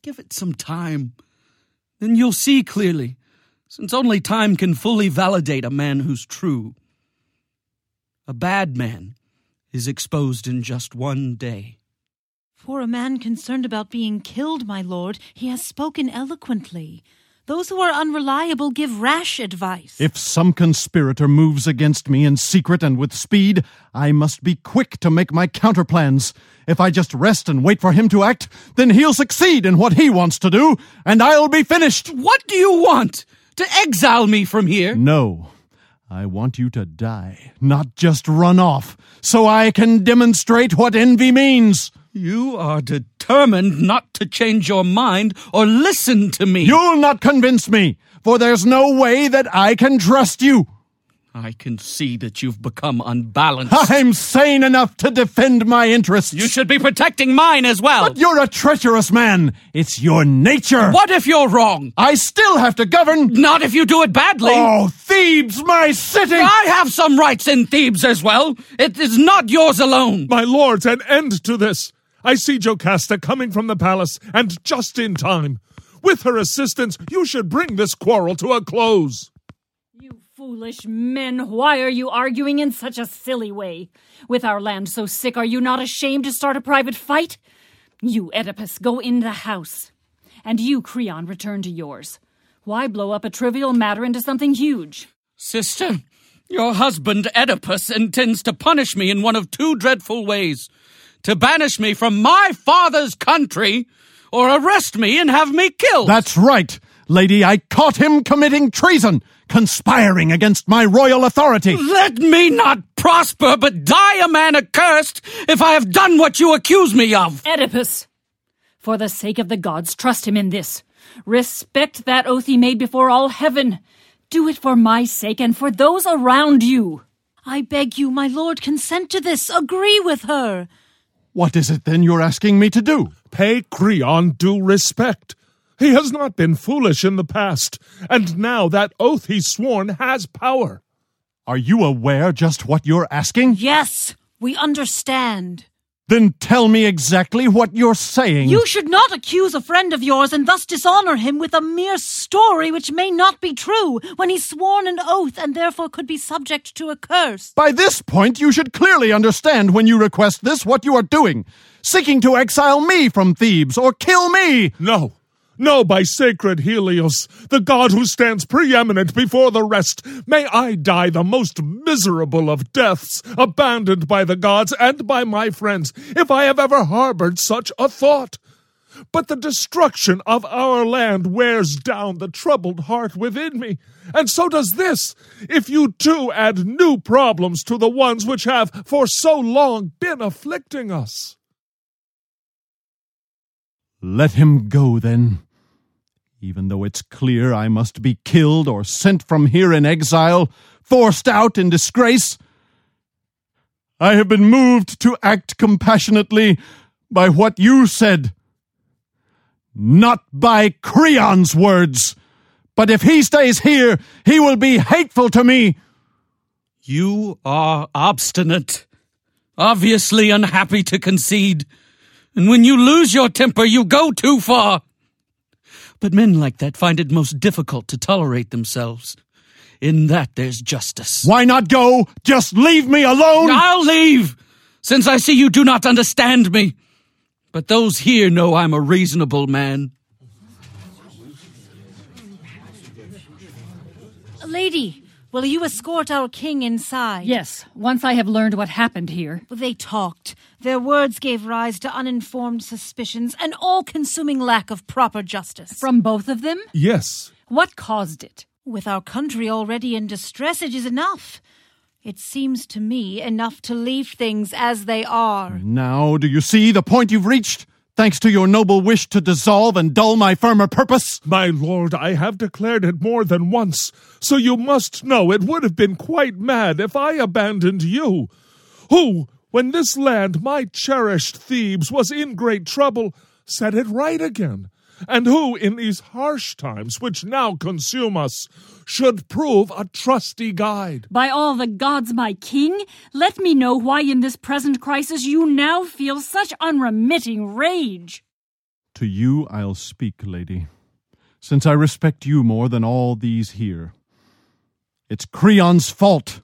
Give it some time. Then you'll see clearly, since only time can fully validate a man who's true. A bad man is exposed in just one day. For a man concerned about being killed, my lord, he has spoken eloquently. Those who are unreliable give rash advice. If some conspirator moves against me in secret and with speed, I must be quick to make my counterplans. If I just rest and wait for him to act, then he'll succeed in what he wants to do, and I'll be finished. What do you want? To exile me from here? No. I want you to die, not just run off, so I can demonstrate what envy means. You are determined not to change your mind or listen to me. You'll not convince me, for there's no way that I can trust you. I can see that you've become unbalanced. I'm sane enough to defend my interests. You should be protecting mine as well. But you're a treacherous man. It's your nature. What if you're wrong? I still have to govern. Not if you do it badly. Oh, Thebes, my city! I have some rights in Thebes as well. It is not yours alone. My lords, an end to this. I see Jocasta coming from the palace, and just in time. With her assistance, you should bring this quarrel to a close. You foolish men, why are you arguing in such a silly way? With our land so sick, are you not ashamed to start a private fight? You, Oedipus, go in the house. And you, Creon, return to yours. Why blow up a trivial matter into something huge? Sister, your husband Oedipus intends to punish me in one of two dreadful ways to banish me from my father's country or arrest me and have me killed. That's right. Lady, I caught him committing treason, conspiring against my royal authority. Let me not prosper, but die a man accursed if I have done what you accuse me of. Oedipus, for the sake of the gods, trust him in this. Respect that oath he made before all heaven. Do it for my sake and for those around you. I beg you, my lord, consent to this. Agree with her. What is it then you're asking me to do? Pay Creon due respect. He has not been foolish in the past, and now that oath he's sworn has power. Are you aware just what you're asking? Yes, we understand. Then tell me exactly what you're saying. You should not accuse a friend of yours and thus dishonor him with a mere story which may not be true when he's sworn an oath and therefore could be subject to a curse. By this point, you should clearly understand when you request this what you are doing. Seeking to exile me from Thebes or kill me. No. No, by sacred Helios, the god who stands preeminent before the rest, may I die the most miserable of deaths, abandoned by the gods and by my friends, if I have ever harbored such a thought. But the destruction of our land wears down the troubled heart within me, and so does this, if you too add new problems to the ones which have for so long been afflicting us. Let him go, then. Even though it's clear I must be killed or sent from here in exile, forced out in disgrace, I have been moved to act compassionately by what you said. Not by Creon's words. But if he stays here, he will be hateful to me. You are obstinate, obviously unhappy to concede. And when you lose your temper, you go too far. But men like that find it most difficult to tolerate themselves. In that there's justice. Why not go? Just leave me alone! I'll leave, since I see you do not understand me. But those here know I'm a reasonable man. Lady, will you escort our king inside? Yes, once I have learned what happened here. They talked. Their words gave rise to uninformed suspicions, an all consuming lack of proper justice. From both of them? Yes. What caused it? With our country already in distress, it is enough. It seems to me enough to leave things as they are. Now, do you see the point you've reached? Thanks to your noble wish to dissolve and dull my firmer purpose? My lord, I have declared it more than once, so you must know it would have been quite mad if I abandoned you, who, when this land, my cherished Thebes, was in great trouble, set it right again, and who, in these harsh times which now consume us, should prove a trusty guide. By all the gods, my king, let me know why in this present crisis you now feel such unremitting rage. To you I'll speak, lady, since I respect you more than all these here. It's Creon's fault.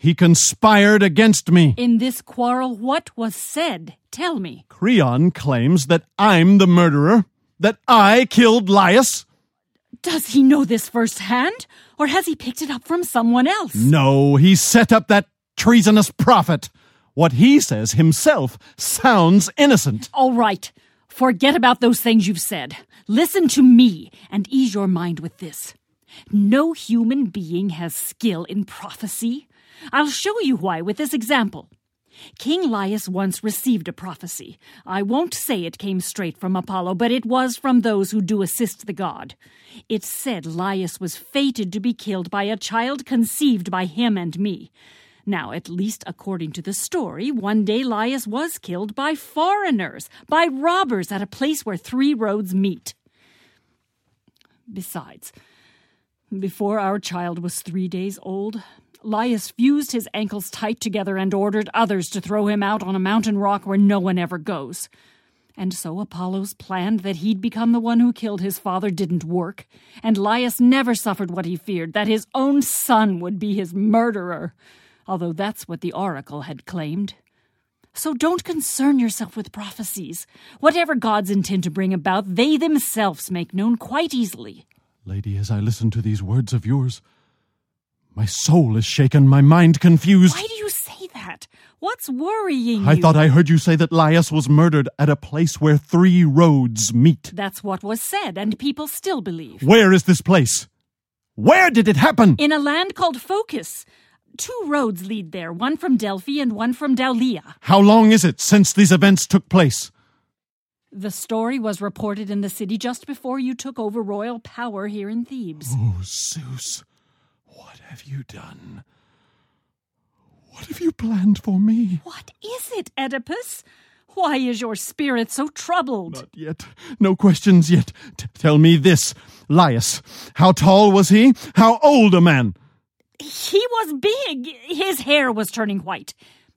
He conspired against me. In this quarrel, what was said? Tell me. Creon claims that I'm the murderer, that I killed Laius. Does he know this firsthand, or has he picked it up from someone else? No, he set up that treasonous prophet. What he says himself sounds innocent. All right. Forget about those things you've said. Listen to me and ease your mind with this. No human being has skill in prophecy. I'll show you why with this example. King Laius once received a prophecy. I won't say it came straight from Apollo, but it was from those who do assist the god. It said Laius was fated to be killed by a child conceived by him and me. Now, at least according to the story, one day Laius was killed by foreigners, by robbers at a place where three roads meet. Besides, before our child was three days old, Laius fused his ankles tight together and ordered others to throw him out on a mountain rock where no one ever goes. And so Apollo's plan that he'd become the one who killed his father didn't work, and Laius never suffered what he feared that his own son would be his murderer, although that's what the oracle had claimed. So don't concern yourself with prophecies. Whatever gods intend to bring about, they themselves make known quite easily. Lady, as I listen to these words of yours, my soul is shaken, my mind confused. Why do you say that? What's worrying I you? thought I heard you say that Laius was murdered at a place where three roads meet. That's what was said, and people still believe. Where is this place? Where did it happen? In a land called Phocis. Two roads lead there, one from Delphi and one from Daulia. How long is it since these events took place? The story was reported in the city just before you took over royal power here in Thebes. Oh, Zeus, have you done? What have you planned for me? What is it, Oedipus? Why is your spirit so troubled? Not yet. No questions yet. T- tell me this. Laius, how tall was he? How old a man? He was big. His hair was turning white.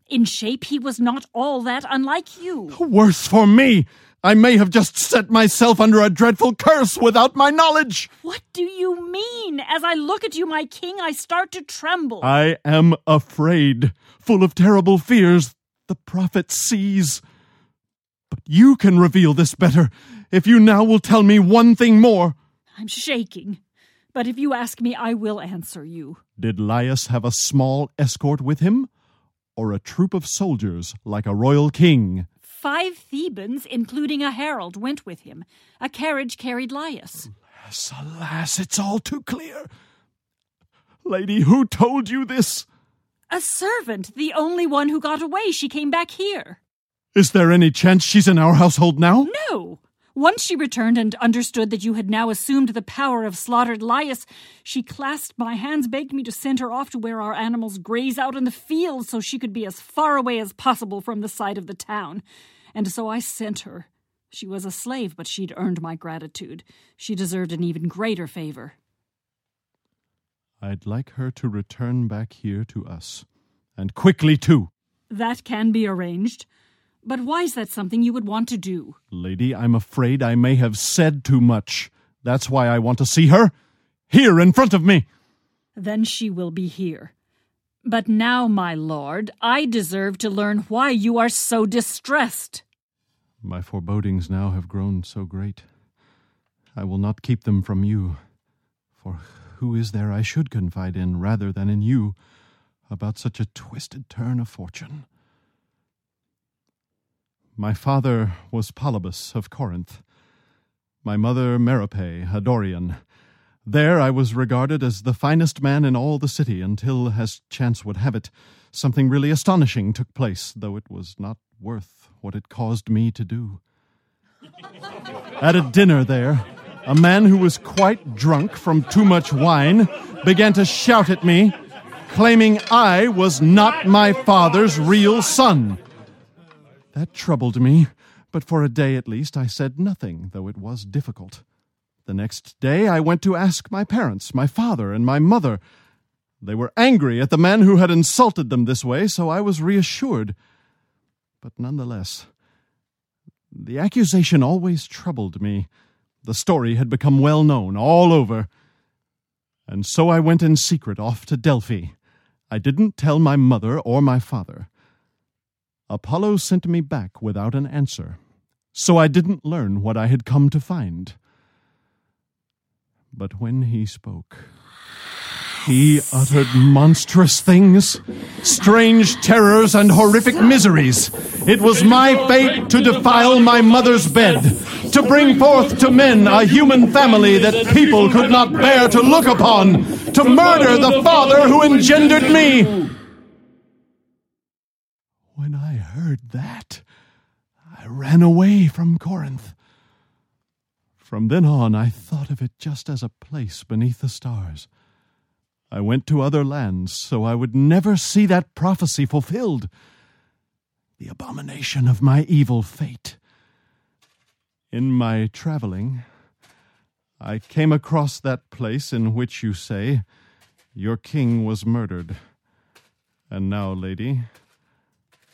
In shape, he was not all that unlike you. Worse for me. I may have just set myself under a dreadful curse without my knowledge. What do you mean? As I look at you, my king, I start to tremble. I am afraid, full of terrible fears. The prophet sees. But you can reveal this better if you now will tell me one thing more. I'm shaking. But if you ask me, I will answer you. Did Laius have a small escort with him? Or a troop of soldiers like a royal king? Five Thebans, including a herald, went with him. A carriage carried Laius. Alas, alas, it's all too clear. Lady, who told you this? A servant, the only one who got away. She came back here. Is there any chance she's in our household now? No. Once she returned and understood that you had now assumed the power of slaughtered Laius, she clasped my hands, begged me to send her off to where our animals graze out in the fields so she could be as far away as possible from the sight of the town. And so I sent her. She was a slave, but she'd earned my gratitude. She deserved an even greater favor. I'd like her to return back here to us. And quickly, too. That can be arranged. But why is that something you would want to do? Lady, I'm afraid I may have said too much. That's why I want to see her. Here in front of me. Then she will be here. But now, my lord, I deserve to learn why you are so distressed. My forebodings now have grown so great. I will not keep them from you. For who is there I should confide in rather than in you about such a twisted turn of fortune? My father was Polybus of Corinth, my mother Merope, a Dorian. There I was regarded as the finest man in all the city until, as chance would have it, something really astonishing took place, though it was not worth what it caused me to do. At a dinner there, a man who was quite drunk from too much wine began to shout at me, claiming I was not my father's real son. That troubled me, but for a day at least I said nothing, though it was difficult. The next day I went to ask my parents, my father, and my mother. They were angry at the man who had insulted them this way, so I was reassured. But nonetheless, the accusation always troubled me. The story had become well known all over. And so I went in secret off to Delphi. I didn't tell my mother or my father. Apollo sent me back without an answer, so I didn't learn what I had come to find. But when he spoke, he uttered monstrous things, strange terrors, and horrific miseries. It was my fate to defile my mother's bed, to bring forth to men a human family that people could not bear to look upon, to murder the father who engendered me. When I heard that, I ran away from Corinth. From then on, I thought of it just as a place beneath the stars. I went to other lands so I would never see that prophecy fulfilled. The abomination of my evil fate. In my traveling, I came across that place in which you say your king was murdered. And now, lady,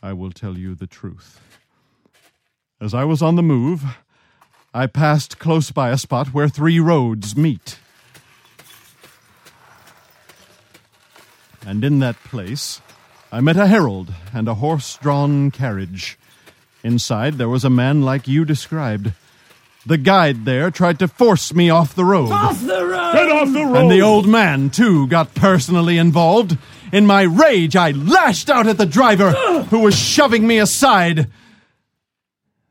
I will tell you the truth. As I was on the move, I passed close by a spot where three roads meet. and in that place I met a herald and a horse drawn carriage. Inside there was a man like you described. The guide there tried to force me off the road. Off the road! Get off the road! And the old man, too, got personally involved. In my rage, I lashed out at the driver, who was shoving me aside.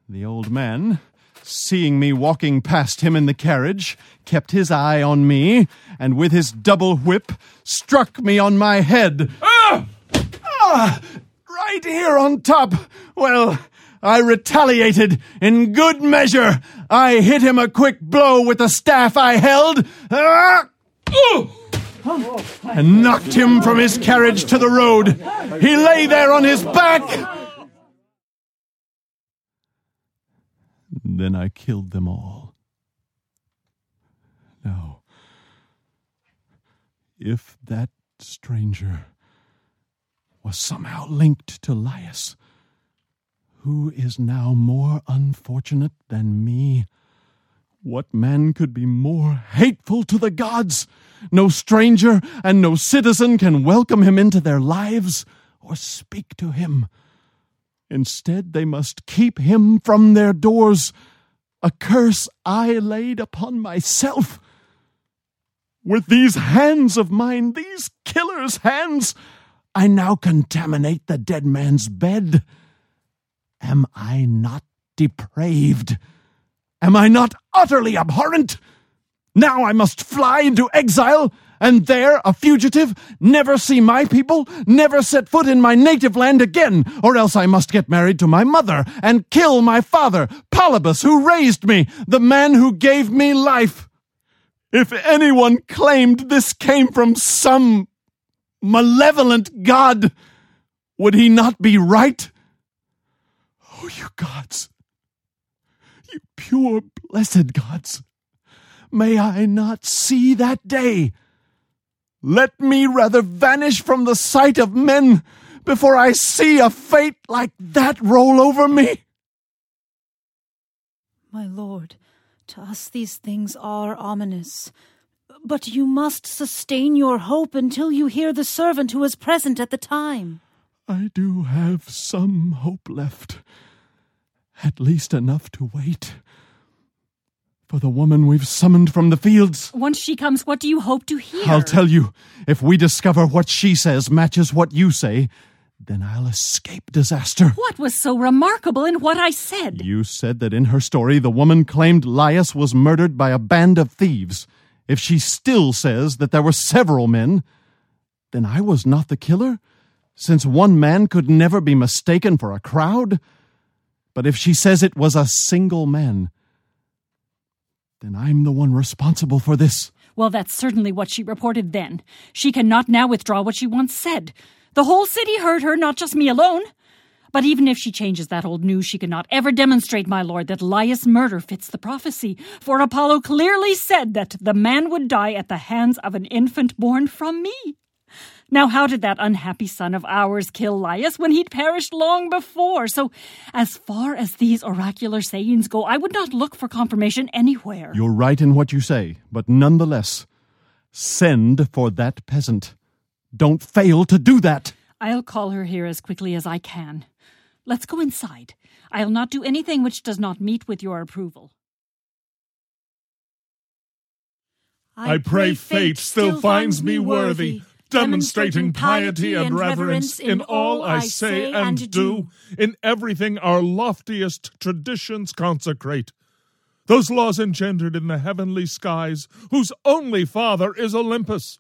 The old man, seeing me walking past him in the carriage, kept his eye on me, and with his double whip struck me on my head. Ah! Ah! Right here on top. Well, I retaliated in good measure. I hit him a quick blow with the staff I held. Ah! And knocked him from his carriage to the road. He lay there on his back. Then I killed them all. Now, if that stranger was somehow linked to Laius, who is now more unfortunate than me? What man could be more hateful to the gods? No stranger and no citizen can welcome him into their lives or speak to him. Instead, they must keep him from their doors, a curse I laid upon myself. With these hands of mine, these killer's hands, I now contaminate the dead man's bed. Am I not depraved? Am I not utterly abhorrent? Now I must fly into exile, and there, a fugitive, never see my people, never set foot in my native land again, or else I must get married to my mother and kill my father, Polybus, who raised me, the man who gave me life. If anyone claimed this came from some malevolent god, would he not be right? Oh, you gods, you pure, blessed gods, may I not see that day. Let me rather vanish from the sight of men before I see a fate like that roll over me. My lord, to us these things are ominous. But you must sustain your hope until you hear the servant who was present at the time. I do have some hope left. At least enough to wait. For the woman we've summoned from the fields. Once she comes, what do you hope to hear? I'll tell you. If we discover what she says matches what you say, then I'll escape disaster. What was so remarkable in what I said? You said that in her story the woman claimed Laius was murdered by a band of thieves. If she still says that there were several men, then I was not the killer, since one man could never be mistaken for a crowd. But if she says it was a single man, then I'm the one responsible for this. Well, that's certainly what she reported then. She cannot now withdraw what she once said. The whole city heard her, not just me alone. But even if she changes that old news, she cannot ever demonstrate, my lord, that Laius' murder fits the prophecy. For Apollo clearly said that the man would die at the hands of an infant born from me. Now, how did that unhappy son of ours kill Laius when he'd perished long before? So, as far as these oracular sayings go, I would not look for confirmation anywhere. You're right in what you say, but nonetheless, send for that peasant. Don't fail to do that. I'll call her here as quickly as I can. Let's go inside. I'll not do anything which does not meet with your approval. I pray fate still finds me worthy, demonstrating piety and reverence in all I say and do, in everything our loftiest traditions consecrate. Those laws engendered in the heavenly skies, whose only father is Olympus.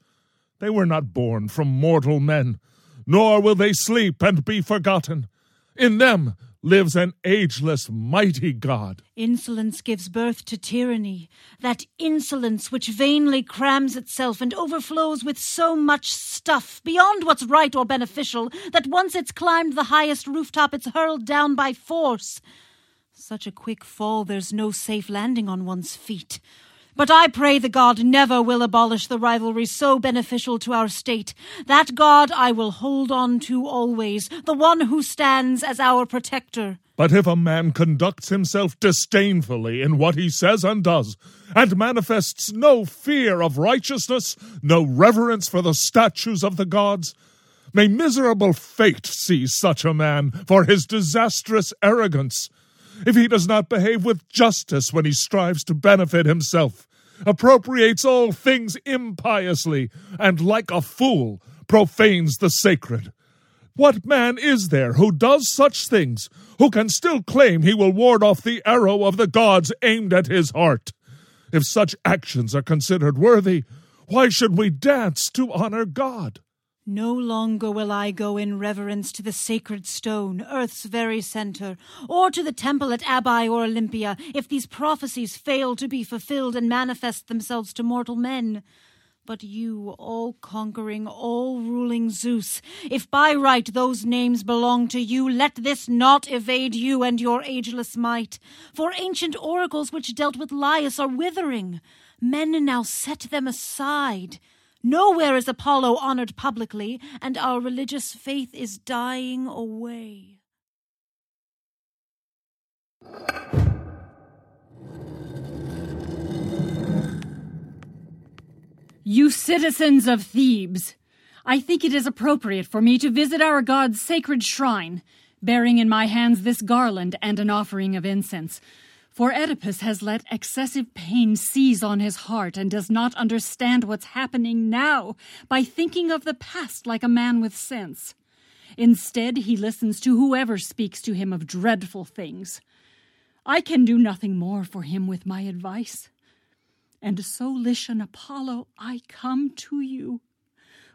They were not born from mortal men, nor will they sleep and be forgotten. In them lives an ageless, mighty God. Insolence gives birth to tyranny, that insolence which vainly crams itself and overflows with so much stuff beyond what's right or beneficial that once it's climbed the highest rooftop, it's hurled down by force. Such a quick fall, there's no safe landing on one's feet. But I pray the God never will abolish the rivalry so beneficial to our state. That God I will hold on to always, the one who stands as our protector. But if a man conducts himself disdainfully in what he says and does, and manifests no fear of righteousness, no reverence for the statues of the gods, may miserable fate seize such a man for his disastrous arrogance if he does not behave with justice when he strives to benefit himself, appropriates all things impiously, and like a fool profanes the sacred. What man is there who does such things, who can still claim he will ward off the arrow of the gods aimed at his heart? If such actions are considered worthy, why should we dance to honor God? No longer will I go in reverence to the sacred stone, earth's very center, or to the temple at Abae or Olympia, if these prophecies fail to be fulfilled and manifest themselves to mortal men. But you, all conquering, all ruling Zeus, if by right those names belong to you, let this not evade you and your ageless might. For ancient oracles which dealt with Laius are withering. Men now set them aside. Nowhere is Apollo honored publicly, and our religious faith is dying away. You citizens of Thebes, I think it is appropriate for me to visit our god's sacred shrine, bearing in my hands this garland and an offering of incense. For Oedipus has let excessive pain seize on his heart and does not understand what's happening now by thinking of the past like a man with sense. Instead, he listens to whoever speaks to him of dreadful things. I can do nothing more for him with my advice. And so, Lycian Apollo, I come to you,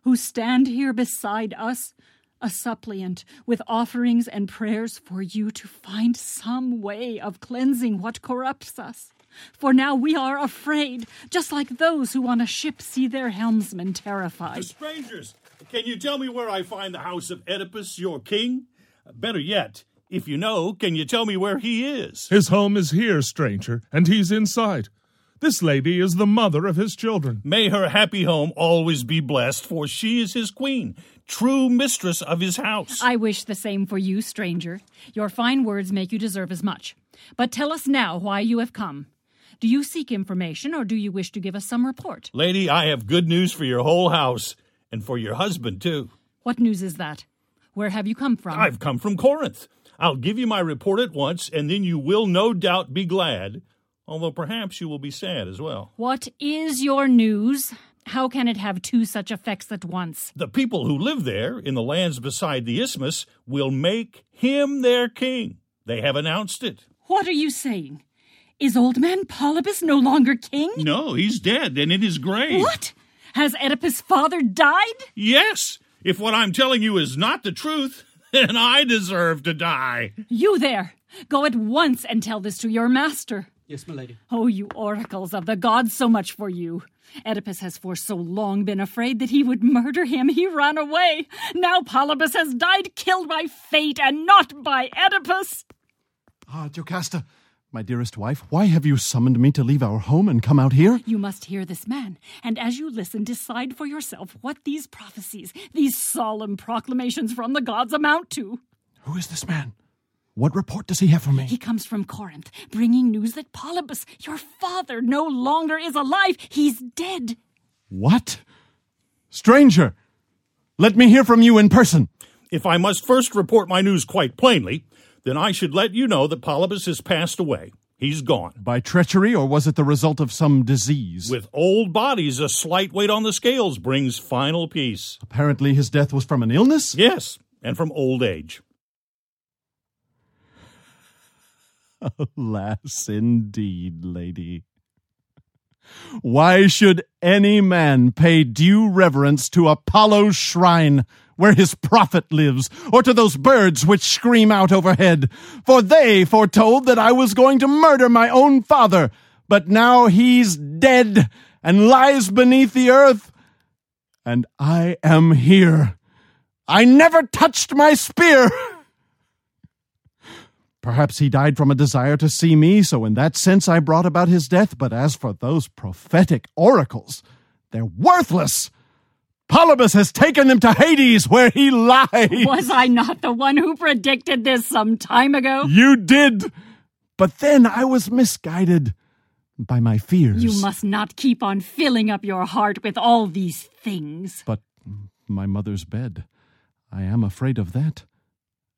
who stand here beside us, a suppliant with offerings and prayers for you to find some way of cleansing what corrupts us. For now we are afraid, just like those who on a ship see their helmsman terrified. Strangers, can you tell me where I find the house of Oedipus, your king? Better yet, if you know, can you tell me where he is? His home is here, stranger, and he's inside. This lady is the mother of his children. May her happy home always be blessed, for she is his queen, true mistress of his house. I wish the same for you, stranger. Your fine words make you deserve as much. But tell us now why you have come. Do you seek information, or do you wish to give us some report? Lady, I have good news for your whole house, and for your husband, too. What news is that? Where have you come from? I've come from Corinth. I'll give you my report at once, and then you will no doubt be glad, although perhaps you will be sad as well. What is your news? How can it have two such effects at once? The people who live there, in the lands beside the isthmus, will make him their king. They have announced it. What are you saying? Is old man Polybus no longer king? No, he's dead and in his grave. What? Has Oedipus' father died? Yes. If what I'm telling you is not the truth, then I deserve to die. You there! Go at once and tell this to your master. Yes, my lady. Oh, you oracles of the gods, so much for you. Oedipus has for so long been afraid that he would murder him, he ran away. Now Polybus has died, killed by fate, and not by Oedipus. Ah, Jocasta, my dearest wife, why have you summoned me to leave our home and come out here? You must hear this man, and as you listen, decide for yourself what these prophecies, these solemn proclamations from the gods amount to. Who is this man? What report does he have for me? He comes from Corinth, bringing news that Polybus, your father, no longer is alive. He's dead. What? Stranger! Let me hear from you in person. If I must first report my news quite plainly, then I should let you know that Polybus has passed away. He's gone. By treachery, or was it the result of some disease? With old bodies, a slight weight on the scales brings final peace. Apparently, his death was from an illness? Yes, and from old age. Alas, indeed, lady. Why should any man pay due reverence to Apollo's shrine where his prophet lives, or to those birds which scream out overhead? For they foretold that I was going to murder my own father, but now he's dead and lies beneath the earth, and I am here. I never touched my spear. Perhaps he died from a desire to see me, so in that sense I brought about his death. But as for those prophetic oracles, they're worthless. Polybus has taken them to Hades, where he lies. Was I not the one who predicted this some time ago? You did. But then I was misguided by my fears. You must not keep on filling up your heart with all these things. But my mother's bed, I am afraid of that.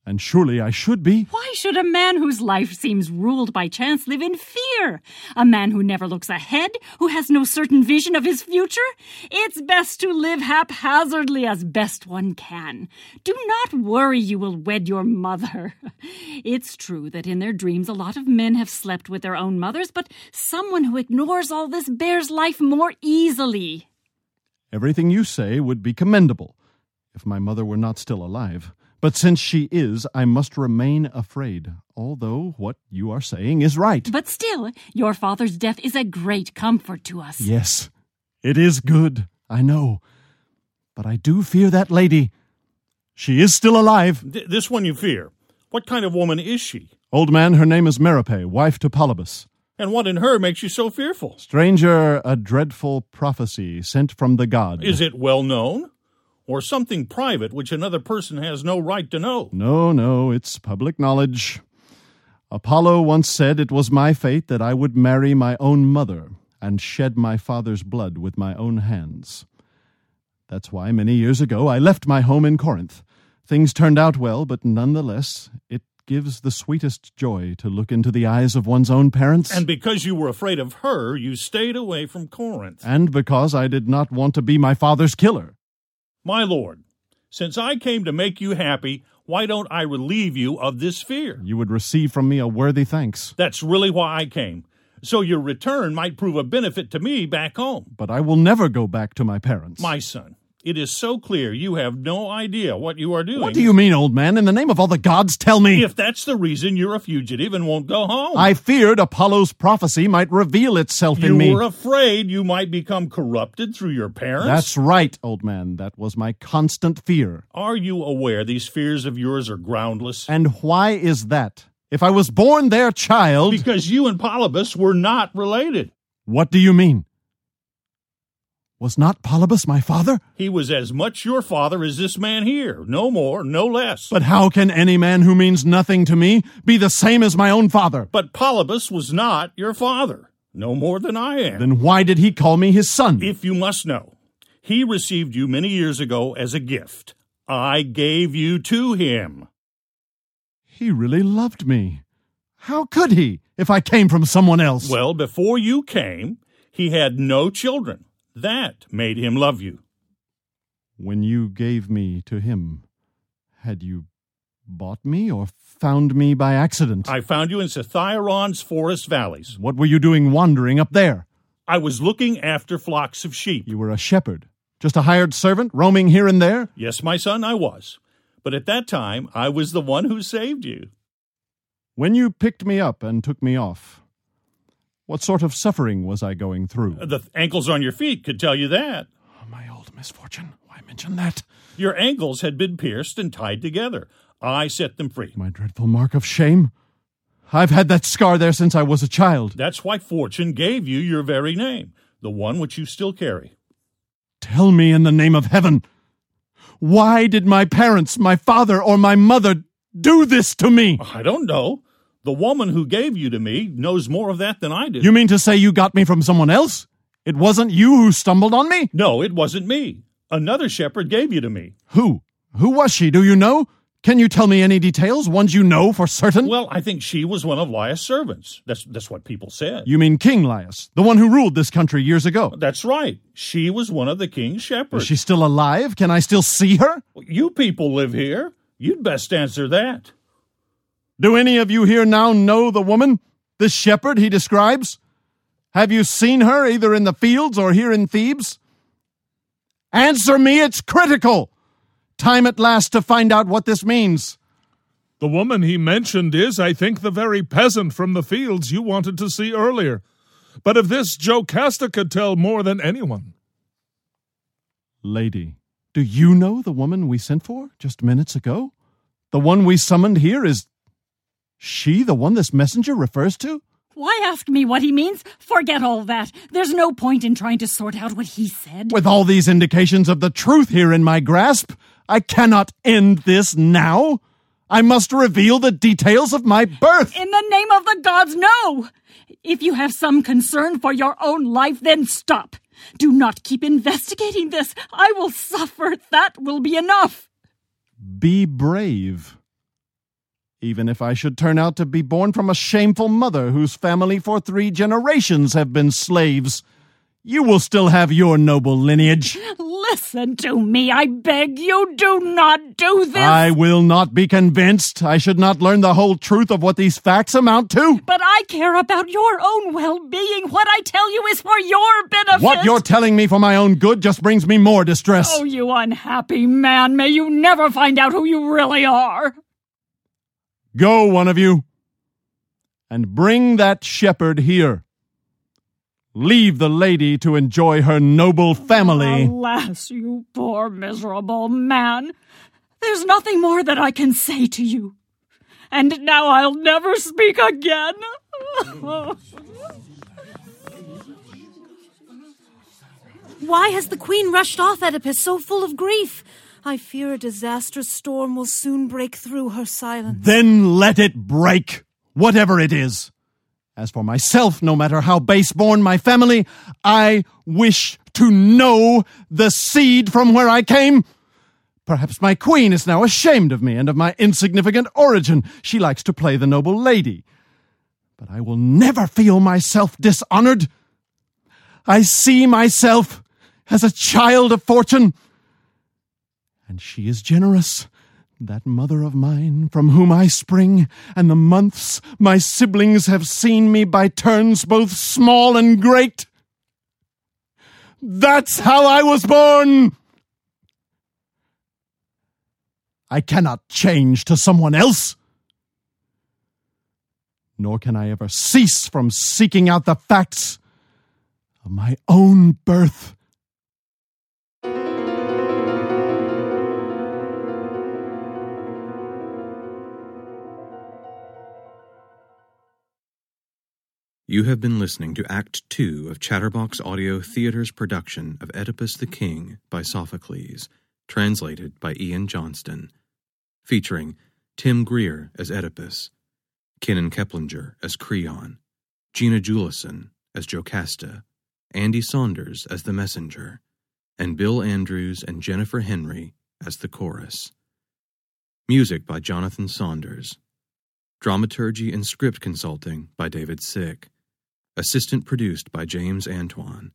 And surely I should be. Why should a man whose life seems ruled by chance live in fear? A man who never looks ahead, who has no certain vision of his future? It's best to live haphazardly as best one can. Do not worry you will wed your mother. It's true that in their dreams a lot of men have slept with their own mothers, but someone who ignores all this bears life more easily. Everything you say would be commendable if my mother were not still alive. But since she is, I must remain afraid, although what you are saying is right. But still, your father's death is a great comfort to us. Yes, it is good, I know. But I do fear that lady. She is still alive. Th- this one you fear. What kind of woman is she? Old man, her name is Merope, wife to Polybus. And what in her makes you so fearful? Stranger, a dreadful prophecy sent from the god. Is it well known? Or something private which another person has no right to know. No, no, it's public knowledge. Apollo once said it was my fate that I would marry my own mother and shed my father's blood with my own hands. That's why many years ago I left my home in Corinth. Things turned out well, but nonetheless, it gives the sweetest joy to look into the eyes of one's own parents. And because you were afraid of her, you stayed away from Corinth. And because I did not want to be my father's killer. My lord, since I came to make you happy, why don't I relieve you of this fear? You would receive from me a worthy thanks. That's really why I came. So your return might prove a benefit to me back home. But I will never go back to my parents. My son, it is so clear you have no idea what you are doing. What do you mean, old man? In the name of all the gods, tell me. If that's the reason you're a fugitive and won't go home. I feared Apollo's prophecy might reveal itself you in me. You were afraid you might become corrupted through your parents? That's right, old man. That was my constant fear. Are you aware these fears of yours are groundless? And why is that? If I was born their child. Because you and Polybus were not related. What do you mean? Was not Polybus my father? He was as much your father as this man here, no more, no less. But how can any man who means nothing to me be the same as my own father? But Polybus was not your father, no more than I am. Then why did he call me his son? If you must know, he received you many years ago as a gift. I gave you to him. He really loved me. How could he, if I came from someone else? Well, before you came, he had no children. That made him love you. When you gave me to him, had you bought me or found me by accident? I found you in Cithaeron's forest valleys. What were you doing wandering up there? I was looking after flocks of sheep. You were a shepherd, just a hired servant, roaming here and there? Yes, my son, I was. But at that time, I was the one who saved you. When you picked me up and took me off, what sort of suffering was I going through? The ankles on your feet could tell you that. Oh, my old misfortune. Why mention that? Your ankles had been pierced and tied together. I set them free. My dreadful mark of shame. I've had that scar there since I was a child. That's why fortune gave you your very name, the one which you still carry. Tell me in the name of heaven, why did my parents, my father, or my mother do this to me? I don't know. The woman who gave you to me knows more of that than I do. You mean to say you got me from someone else? It wasn't you who stumbled on me? No, it wasn't me. Another shepherd gave you to me. Who? Who was she? Do you know? Can you tell me any details, ones you know for certain? Well, I think she was one of Laius' servants. That's that's what people said. You mean King Laius, the one who ruled this country years ago? That's right. She was one of the king's shepherds. Is she still alive? Can I still see her? You people live here. You'd best answer that. Do any of you here now know the woman, the shepherd he describes? Have you seen her either in the fields or here in Thebes? Answer me, it's critical. Time at last to find out what this means. The woman he mentioned is, I think, the very peasant from the fields you wanted to see earlier. But of this Jocasta could tell more than anyone. Lady, do you know the woman we sent for just minutes ago? The one we summoned here is she the one this messenger refers to? Why ask me what he means? Forget all that. There's no point in trying to sort out what he said. With all these indications of the truth here in my grasp, I cannot end this now. I must reveal the details of my birth. In the name of the gods, no! If you have some concern for your own life, then stop. Do not keep investigating this. I will suffer. That will be enough. Be brave. Even if I should turn out to be born from a shameful mother whose family for three generations have been slaves, you will still have your noble lineage. Listen to me, I beg you. Do not do this. I will not be convinced. I should not learn the whole truth of what these facts amount to. But I care about your own well being. What I tell you is for your benefit. What you're telling me for my own good just brings me more distress. Oh, you unhappy man. May you never find out who you really are. Go, one of you, and bring that shepherd here. Leave the lady to enjoy her noble family. Alas, you poor miserable man. There's nothing more that I can say to you. And now I'll never speak again. Why has the queen rushed off, Oedipus, so full of grief? I fear a disastrous storm will soon break through her silence. Then let it break, whatever it is. As for myself, no matter how base born my family, I wish to know the seed from where I came. Perhaps my queen is now ashamed of me and of my insignificant origin. She likes to play the noble lady. But I will never feel myself dishonored. I see myself as a child of fortune. And she is generous, that mother of mine from whom I spring, and the months my siblings have seen me by turns both small and great. That's how I was born! I cannot change to someone else. Nor can I ever cease from seeking out the facts of my own birth. You have been listening to Act Two of Chatterbox Audio Theater's production of Oedipus the King by Sophocles, translated by Ian Johnston, featuring Tim Greer as Oedipus, Kenan Keplinger as Creon, Gina Julison as Jocasta, Andy Saunders as the messenger, and Bill Andrews and Jennifer Henry as the chorus. Music by Jonathan Saunders. Dramaturgy and script consulting by David Sick. Assistant produced by James Antoine.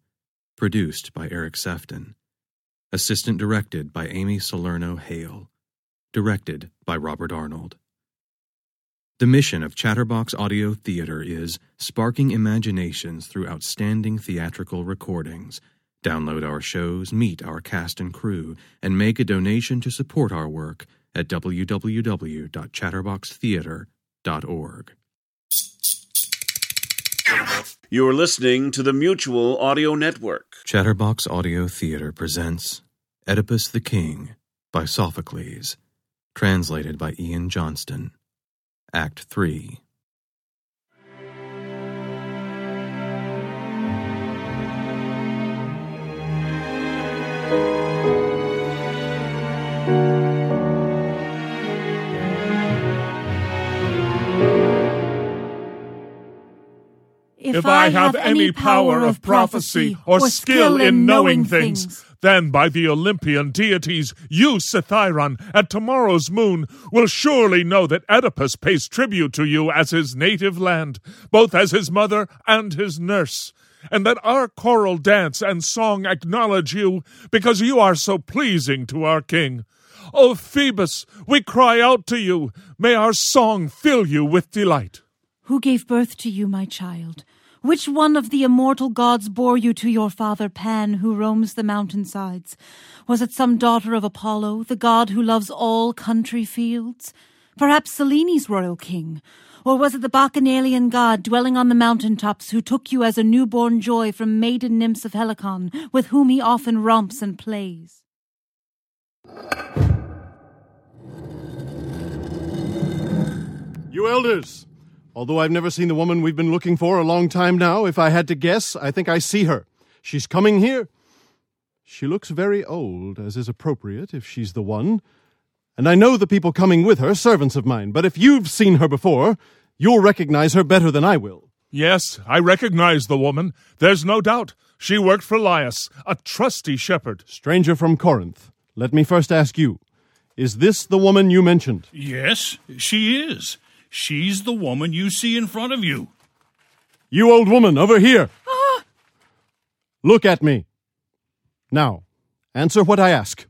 Produced by Eric Sefton. Assistant directed by Amy Salerno Hale. Directed by Robert Arnold. The mission of Chatterbox Audio Theater is sparking imaginations through outstanding theatrical recordings. Download our shows, meet our cast and crew, and make a donation to support our work at www.chatterboxtheater.org. You're listening to the Mutual Audio Network. Chatterbox Audio Theater presents Oedipus the King by Sophocles, translated by Ian Johnston. Act 3. If If, I have any power of prophecy or skill in knowing things, then by the Olympian deities, you, Cithaeron, at tomorrow's moon, will surely know that Oedipus pays tribute to you as his native land, both as his mother and his nurse, and that our choral dance and song acknowledge you because you are so pleasing to our king. O Phoebus, we cry out to you. May our song fill you with delight. Who gave birth to you, my child? Which one of the immortal gods bore you to your father Pan, who roams the mountainsides? Was it some daughter of Apollo, the god who loves all country fields? Perhaps Cyllene's royal king? Or was it the bacchanalian god dwelling on the mountain tops who took you as a newborn joy from maiden nymphs of Helicon, with whom he often romps and plays? You elders! Although I've never seen the woman we've been looking for a long time now, if I had to guess, I think I see her. She's coming here. She looks very old, as is appropriate if she's the one. And I know the people coming with her, servants of mine, but if you've seen her before, you'll recognize her better than I will. Yes, I recognize the woman. There's no doubt. She worked for Laius, a trusty shepherd. Stranger from Corinth, let me first ask you Is this the woman you mentioned? Yes, she is. She's the woman you see in front of you. You old woman, over here! Look at me. Now, answer what I ask.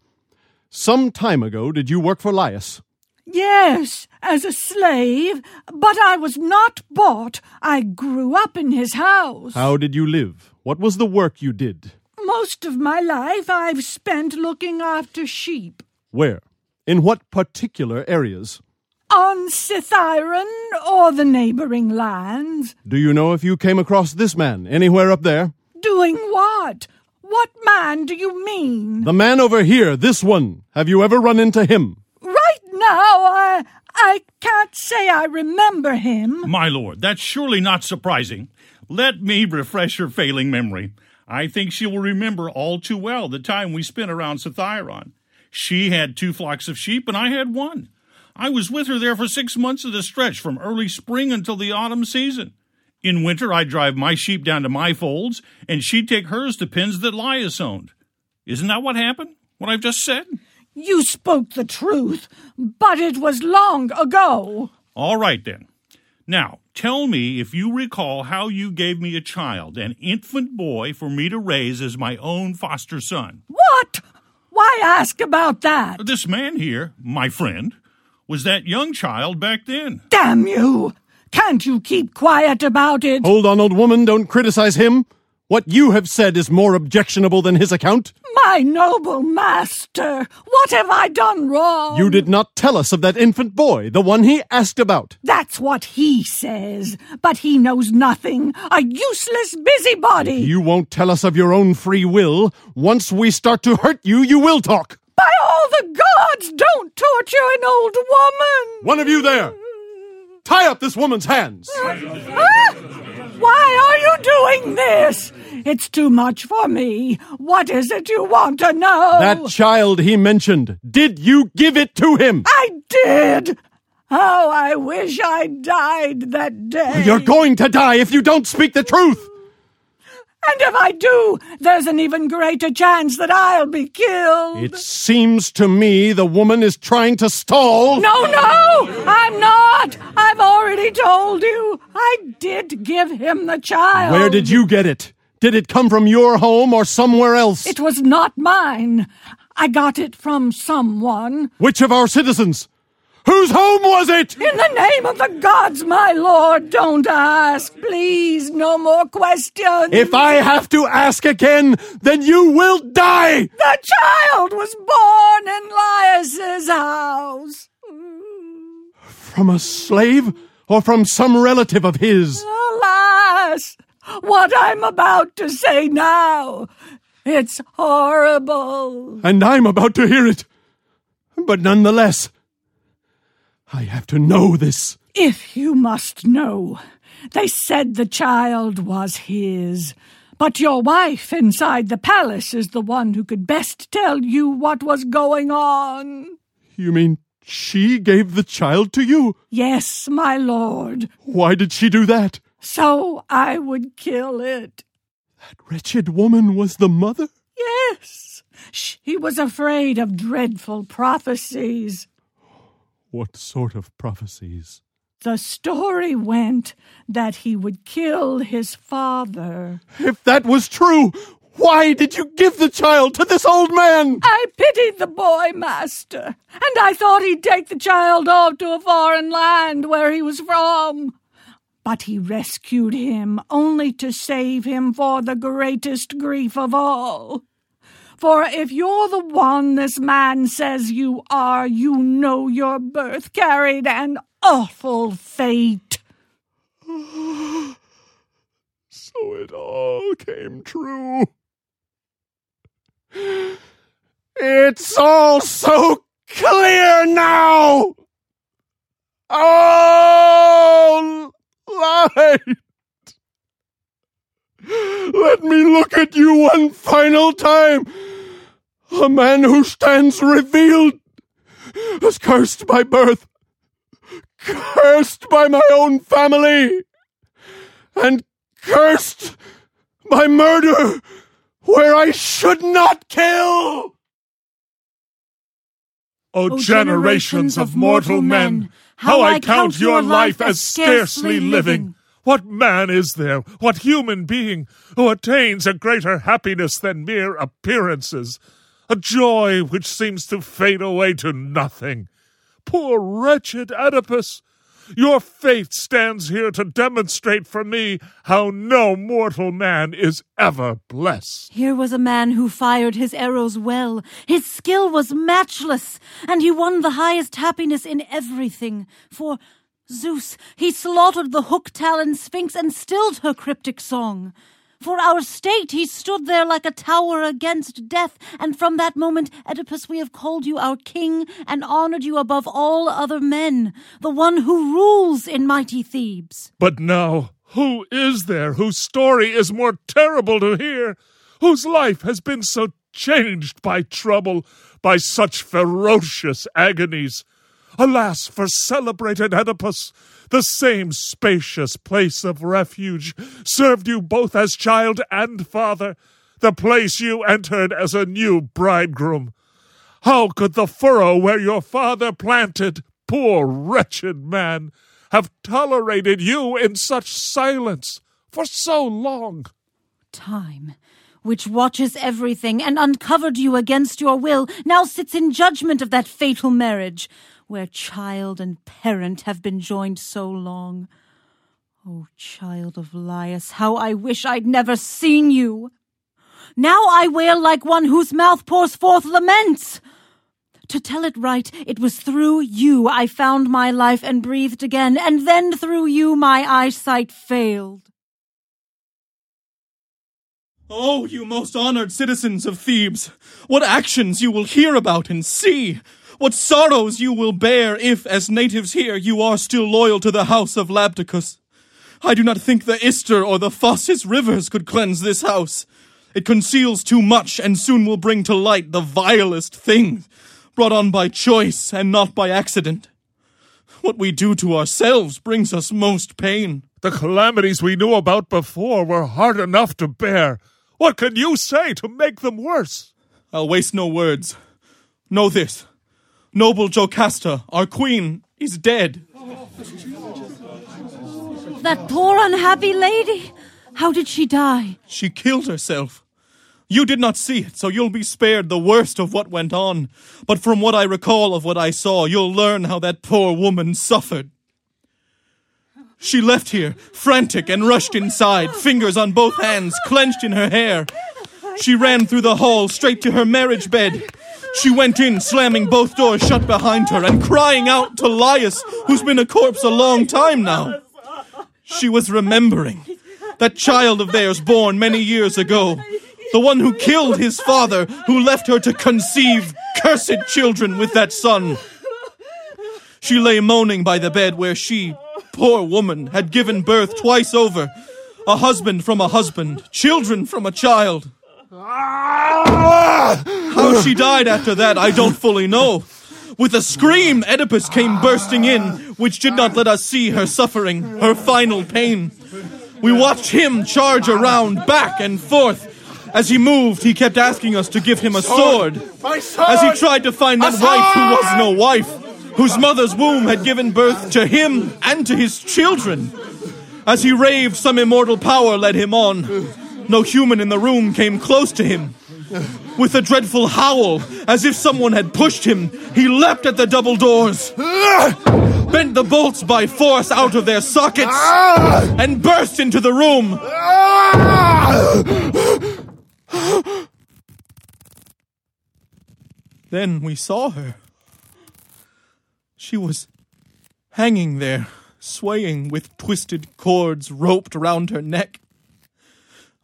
Some time ago, did you work for Laius? Yes, as a slave, but I was not bought. I grew up in his house. How did you live? What was the work you did? Most of my life I've spent looking after sheep. Where? In what particular areas? On Cithaeron or the neighboring lands. Do you know if you came across this man anywhere up there? Doing what? What man do you mean? The man over here, this one. Have you ever run into him? Right now, I, I can't say I remember him. My lord, that's surely not surprising. Let me refresh her failing memory. I think she will remember all too well the time we spent around Cithaeron. She had two flocks of sheep, and I had one. I was with her there for six months at a stretch from early spring until the autumn season. In winter, I'd drive my sheep down to my folds, and she'd take hers to pens that Laius owned. Isn't that what happened? What I've just said? You spoke the truth, but it was long ago. All right, then. Now, tell me if you recall how you gave me a child, an infant boy, for me to raise as my own foster son. What? Why ask about that? This man here, my friend, was that young child back then. Damn you! Can't you keep quiet about it? Hold on, old woman, don't criticize him. What you have said is more objectionable than his account. My noble master, what have I done wrong? You did not tell us of that infant boy, the one he asked about. That's what he says, but he knows nothing. A useless busybody. You won't tell us of your own free will. Once we start to hurt you, you will talk. The gods, don't torture an old woman! One of you there! Tie up this woman's hands! Ah! Why are you doing this? It's too much for me. What is it you want to know? That child he mentioned, did you give it to him? I did! Oh, I wish I died that day. You're going to die if you don't speak the truth! And if I do, there's an even greater chance that I'll be killed. It seems to me the woman is trying to stall. No, no, I'm not. I've already told you. I did give him the child. Where did you get it? Did it come from your home or somewhere else? It was not mine. I got it from someone. Which of our citizens? Whose home was it? In the name of the gods, my lord, don't ask. Please, no more questions. If I have to ask again, then you will die. The child was born in Laius's house. From a slave or from some relative of his? Alas, what I'm about to say now. It's horrible. And I'm about to hear it. But nonetheless, I have to know this. If you must know, they said the child was his. But your wife inside the palace is the one who could best tell you what was going on. You mean she gave the child to you? Yes, my lord. Why did she do that? so I would kill it. That wretched woman was the mother? Yes, she was afraid of dreadful prophecies. What sort of prophecies? The story went that he would kill his father. If that was true, why did you give the child to this old man? I pitied the boy, master, and I thought he'd take the child off to a foreign land where he was from. But he rescued him only to save him for the greatest grief of all. For if you're the one this man says you are, you know your birth carried an awful fate. so it all came true. It's all so clear now! Oh, light! Let me look at you one final time. A man who stands revealed as cursed by birth, cursed by my own family, and cursed by murder where I should not kill. O generations of mortal men, how I count your life as scarcely living! What man is there, what human being, who attains a greater happiness than mere appearances? A joy which seems to fade away to nothing. Poor wretched Oedipus! Your fate stands here to demonstrate for me how no mortal man is ever blessed. Here was a man who fired his arrows well. His skill was matchless, and he won the highest happiness in everything. For Zeus, he slaughtered the hook-taloned sphinx and stilled her cryptic song. For our state he stood there like a tower against death, and from that moment, Oedipus, we have called you our king and honored you above all other men, the one who rules in mighty Thebes. But now, who is there whose story is more terrible to hear, whose life has been so changed by trouble, by such ferocious agonies? Alas for celebrated Oedipus! The same spacious place of refuge served you both as child and father, the place you entered as a new bridegroom. How could the furrow where your father planted, poor wretched man, have tolerated you in such silence for so long? Time, which watches everything and uncovered you against your will, now sits in judgment of that fatal marriage where child and parent have been joined so long. O oh, child of Laius, how I wish I'd never seen you! Now I wail like one whose mouth pours forth laments! To tell it right, it was through you I found my life and breathed again, and then through you my eyesight failed. Oh, you most honored citizens of Thebes, what actions you will hear about and see! What sorrows you will bear if, as natives here, you are still loyal to the house of Labdacus. I do not think the Ister or the Phasis rivers could cleanse this house. It conceals too much and soon will bring to light the vilest things, brought on by choice and not by accident. What we do to ourselves brings us most pain. The calamities we knew about before were hard enough to bear. What can you say to make them worse? I'll waste no words. Know this. Noble Jocasta, our queen, is dead. That poor unhappy lady! How did she die? She killed herself. You did not see it, so you'll be spared the worst of what went on. But from what I recall of what I saw, you'll learn how that poor woman suffered. She left here, frantic, and rushed inside, fingers on both hands, clenched in her hair. She ran through the hall straight to her marriage bed. She went in, slamming both doors shut behind her and crying out to Laius, who's been a corpse a long time now. She was remembering that child of theirs born many years ago, the one who killed his father, who left her to conceive cursed children with that son. She lay moaning by the bed where she, poor woman, had given birth twice over a husband from a husband, children from a child. Ah! How she died after that, I don't fully know. With a scream, Oedipus came bursting in, which did not let us see her suffering, her final pain. We watched him charge around, back and forth. As he moved, he kept asking us to give him a sword. Sword! As he tried to find that wife who was no wife, whose mother's womb had given birth to him and to his children. As he raved, some immortal power led him on. No human in the room came close to him. With a dreadful howl, as if someone had pushed him, he leapt at the double doors, bent the bolts by force out of their sockets, and burst into the room. Then we saw her. She was hanging there, swaying with twisted cords roped round her neck.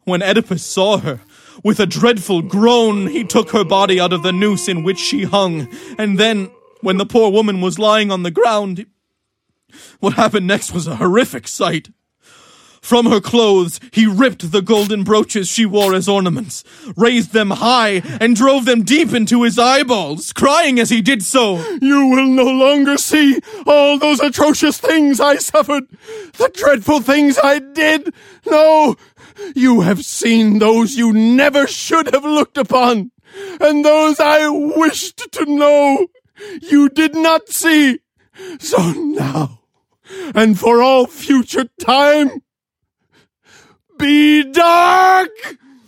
When Oedipus saw her, with a dreadful groan, he took her body out of the noose in which she hung, and then, when the poor woman was lying on the ground, what happened next was a horrific sight. From her clothes, he ripped the golden brooches she wore as ornaments, raised them high, and drove them deep into his eyeballs, crying as he did so. You will no longer see all those atrocious things I suffered, the dreadful things I did. No, you have seen those you never should have looked upon, and those I wished to know you did not see. So now, and for all future time, be dark!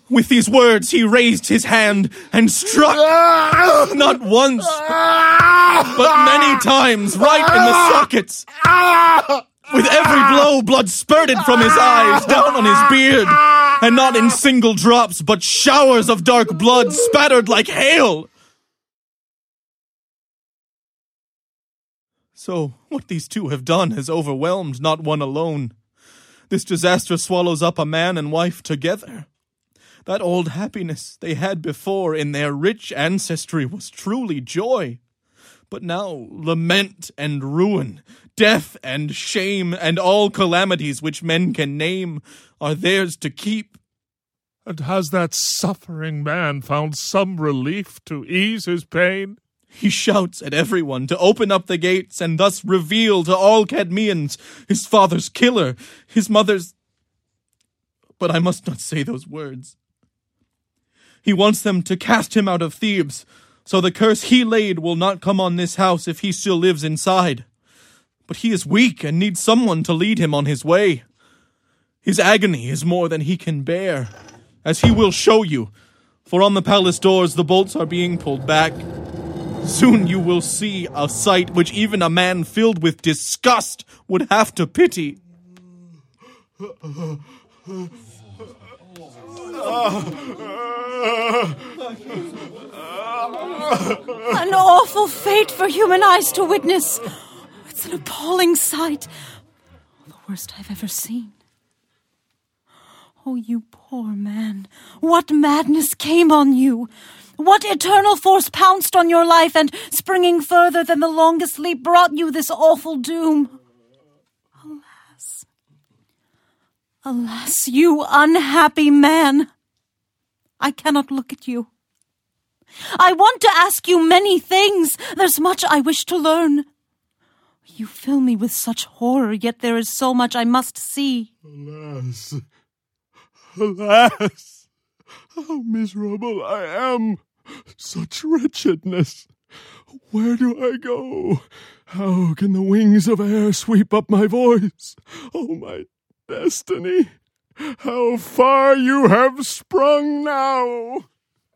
With these words, he raised his hand and struck, not once, but many times, right in the sockets. With every blow, blood spurted from his eyes, down on his beard, and not in single drops, but showers of dark blood spattered like hail. So, what these two have done has overwhelmed not one alone. This disaster swallows up a man and wife together. That old happiness they had before in their rich ancestry was truly joy. But now lament and ruin, death and shame, and all calamities which men can name are theirs to keep. And has that suffering man found some relief to ease his pain? He shouts at everyone to open up the gates and thus reveal to all Cadmeans his father's killer, his mother's. But I must not say those words. He wants them to cast him out of Thebes, so the curse he laid will not come on this house if he still lives inside. But he is weak and needs someone to lead him on his way. His agony is more than he can bear, as he will show you, for on the palace doors the bolts are being pulled back. Soon you will see a sight which even a man filled with disgust would have to pity. An awful fate for human eyes to witness. It's an appalling sight. The worst I've ever seen. Oh, you poor man. What madness came on you? What eternal force pounced on your life and, springing further than the longest leap, brought you this awful doom? Alas. Alas, you unhappy man. I cannot look at you. I want to ask you many things. There's much I wish to learn. You fill me with such horror, yet there is so much I must see. Alas, alas, how miserable I am! Such wretchedness! Where do I go? How can the wings of air sweep up my voice? Oh, my destiny! How far you have sprung now!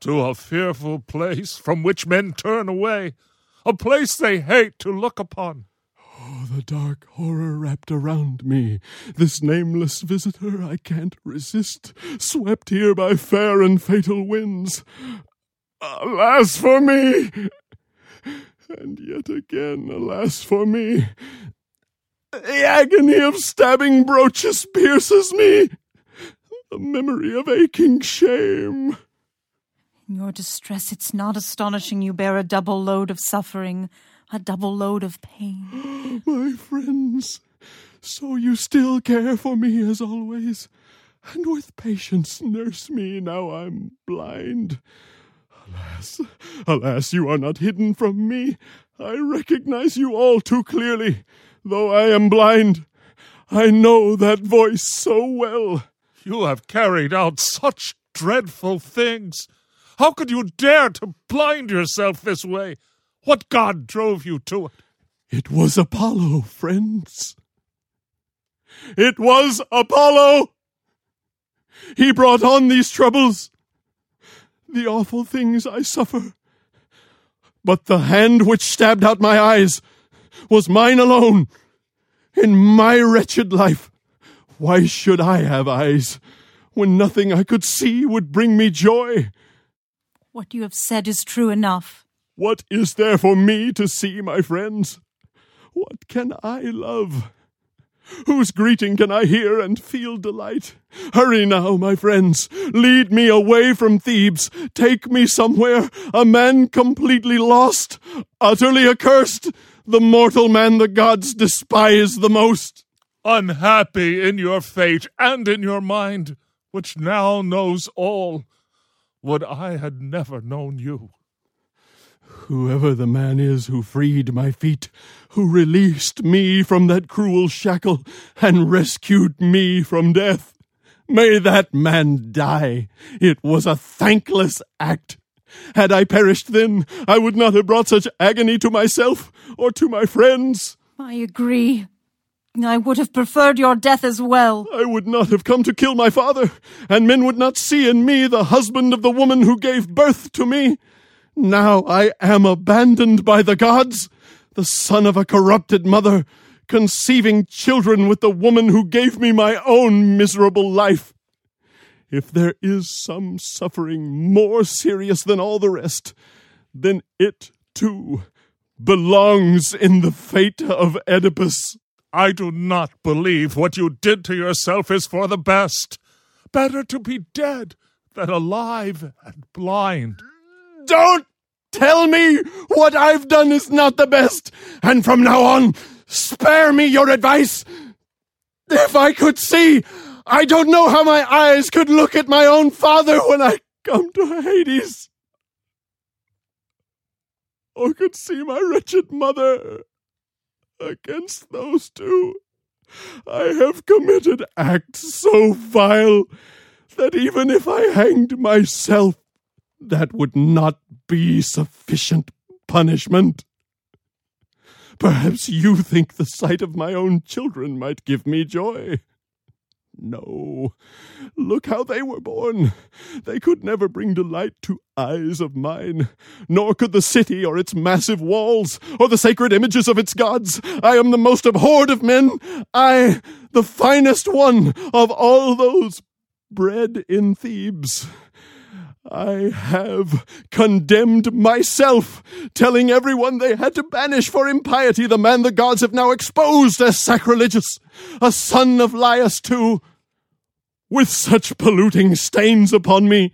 To a fearful place from which men turn away, a place they hate to look upon. Oh, the dark horror wrapped around me. This nameless visitor I can't resist, swept here by fair and fatal winds. Alas for me! And yet again, alas for me! The agony of stabbing brooches pierces me. The memory of aching shame. In your distress, it's not astonishing you bear a double load of suffering, a double load of pain. My friends, so you still care for me as always, and with patience nurse me now I'm blind. Alas, alas, you are not hidden from me. I recognize you all too clearly, though I am blind. I know that voice so well. You have carried out such dreadful things. How could you dare to blind yourself this way? What god drove you to it? It was Apollo, friends. It was Apollo! He brought on these troubles, the awful things I suffer. But the hand which stabbed out my eyes was mine alone. In my wretched life, why should I have eyes when nothing I could see would bring me joy? What you have said is true enough. What is there for me to see, my friends? What can I love? Whose greeting can I hear and feel delight? Hurry now, my friends. Lead me away from Thebes. Take me somewhere, a man completely lost, utterly accursed, the mortal man the gods despise the most. Unhappy in your fate and in your mind, which now knows all. Would I had never known you. Whoever the man is who freed my feet, who released me from that cruel shackle, and rescued me from death, may that man die. It was a thankless act. Had I perished then, I would not have brought such agony to myself or to my friends. I agree. I would have preferred your death as well. I would not have come to kill my father, and men would not see in me the husband of the woman who gave birth to me. Now I am abandoned by the gods, the son of a corrupted mother, conceiving children with the woman who gave me my own miserable life. If there is some suffering more serious than all the rest, then it, too, belongs in the fate of Oedipus. I do not believe what you did to yourself is for the best. Better to be dead than alive and blind. Don't tell me what I've done is not the best, and from now on, spare me your advice. If I could see, I don't know how my eyes could look at my own father when I come to Hades. Or could see my wretched mother. Against those two, I have committed acts so vile that even if I hanged myself, that would not be sufficient punishment. Perhaps you think the sight of my own children might give me joy. No, look how they were born. They could never bring delight to eyes of mine, nor could the city or its massive walls, or the sacred images of its gods. I am the most abhorred of men. I, the finest one of all those bred in Thebes. I have condemned myself, telling everyone they had to banish for impiety the man the gods have now exposed as sacrilegious, a son of Laius too. With such polluting stains upon me,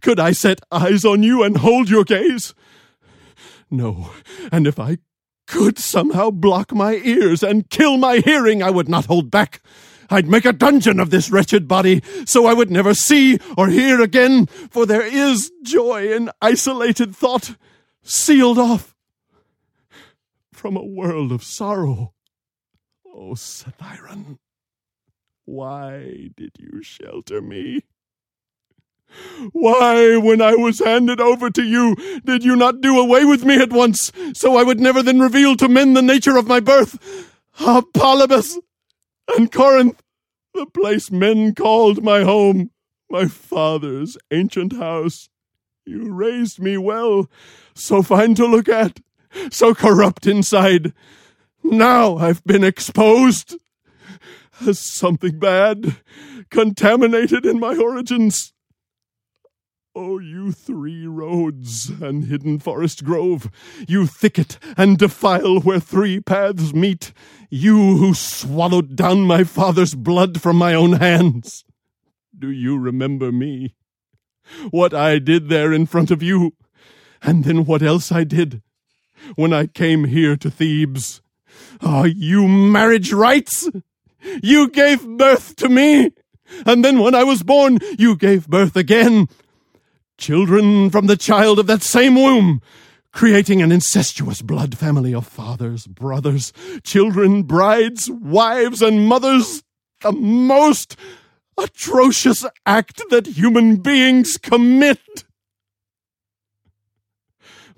could I set eyes on you and hold your gaze? No, and if I could somehow block my ears and kill my hearing, I would not hold back. I'd make a dungeon of this wretched body, so I would never see or hear again, for there is joy in isolated thought, sealed off from a world of sorrow. O oh, Cithaeron, why did you shelter me? Why, when I was handed over to you, did you not do away with me at once, so I would never then reveal to men the nature of my birth? Ah, Polybus and Corinth, the place men called my home, my father's ancient house. You raised me well, so fine to look at, so corrupt inside. Now I've been exposed as something bad, contaminated in my origins. Oh, you three roads and hidden forest grove, you thicket and defile where three paths meet, you who swallowed down my father's blood from my own hands. Do you remember me? What I did there in front of you, and then what else I did when I came here to Thebes? Ah, oh, you marriage rites! You gave birth to me, and then when I was born, you gave birth again Children from the child of that same womb, creating an incestuous blood family of fathers, brothers, children, brides, wives, and mothers, the most atrocious act that human beings commit.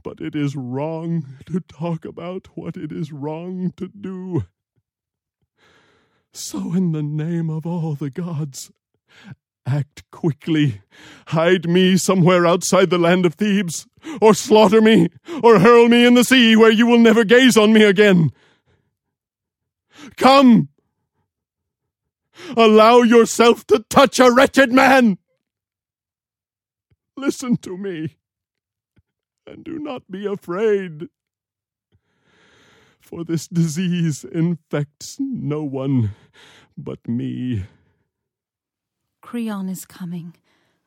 But it is wrong to talk about what it is wrong to do. So, in the name of all the gods, act quickly. Hide me somewhere outside the land of Thebes, or slaughter me, or hurl me in the sea where you will never gaze on me again. Come! Allow yourself to touch a wretched man! Listen to me, and do not be afraid. For this disease infects no one but me. Creon is coming.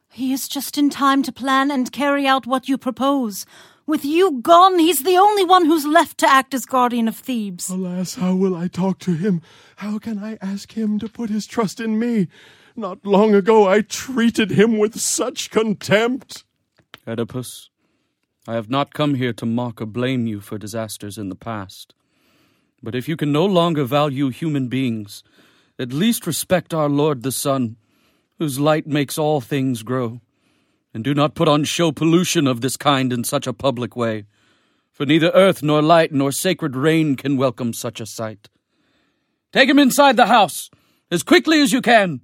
He is just in time to plan and carry out what you propose. With you gone, he's the only one who's left to act as guardian of Thebes. Alas, how will I talk to him? How can I ask him to put his trust in me? Not long ago I treated him with such contempt. Oedipus, I have not come here to mock or blame you for disasters in the past. But if you can no longer value human beings, at least respect our Lord the Sun, whose light makes all things grow. And do not put on show pollution of this kind in such a public way, for neither earth nor light nor sacred rain can welcome such a sight. Take him inside the house, as quickly as you can.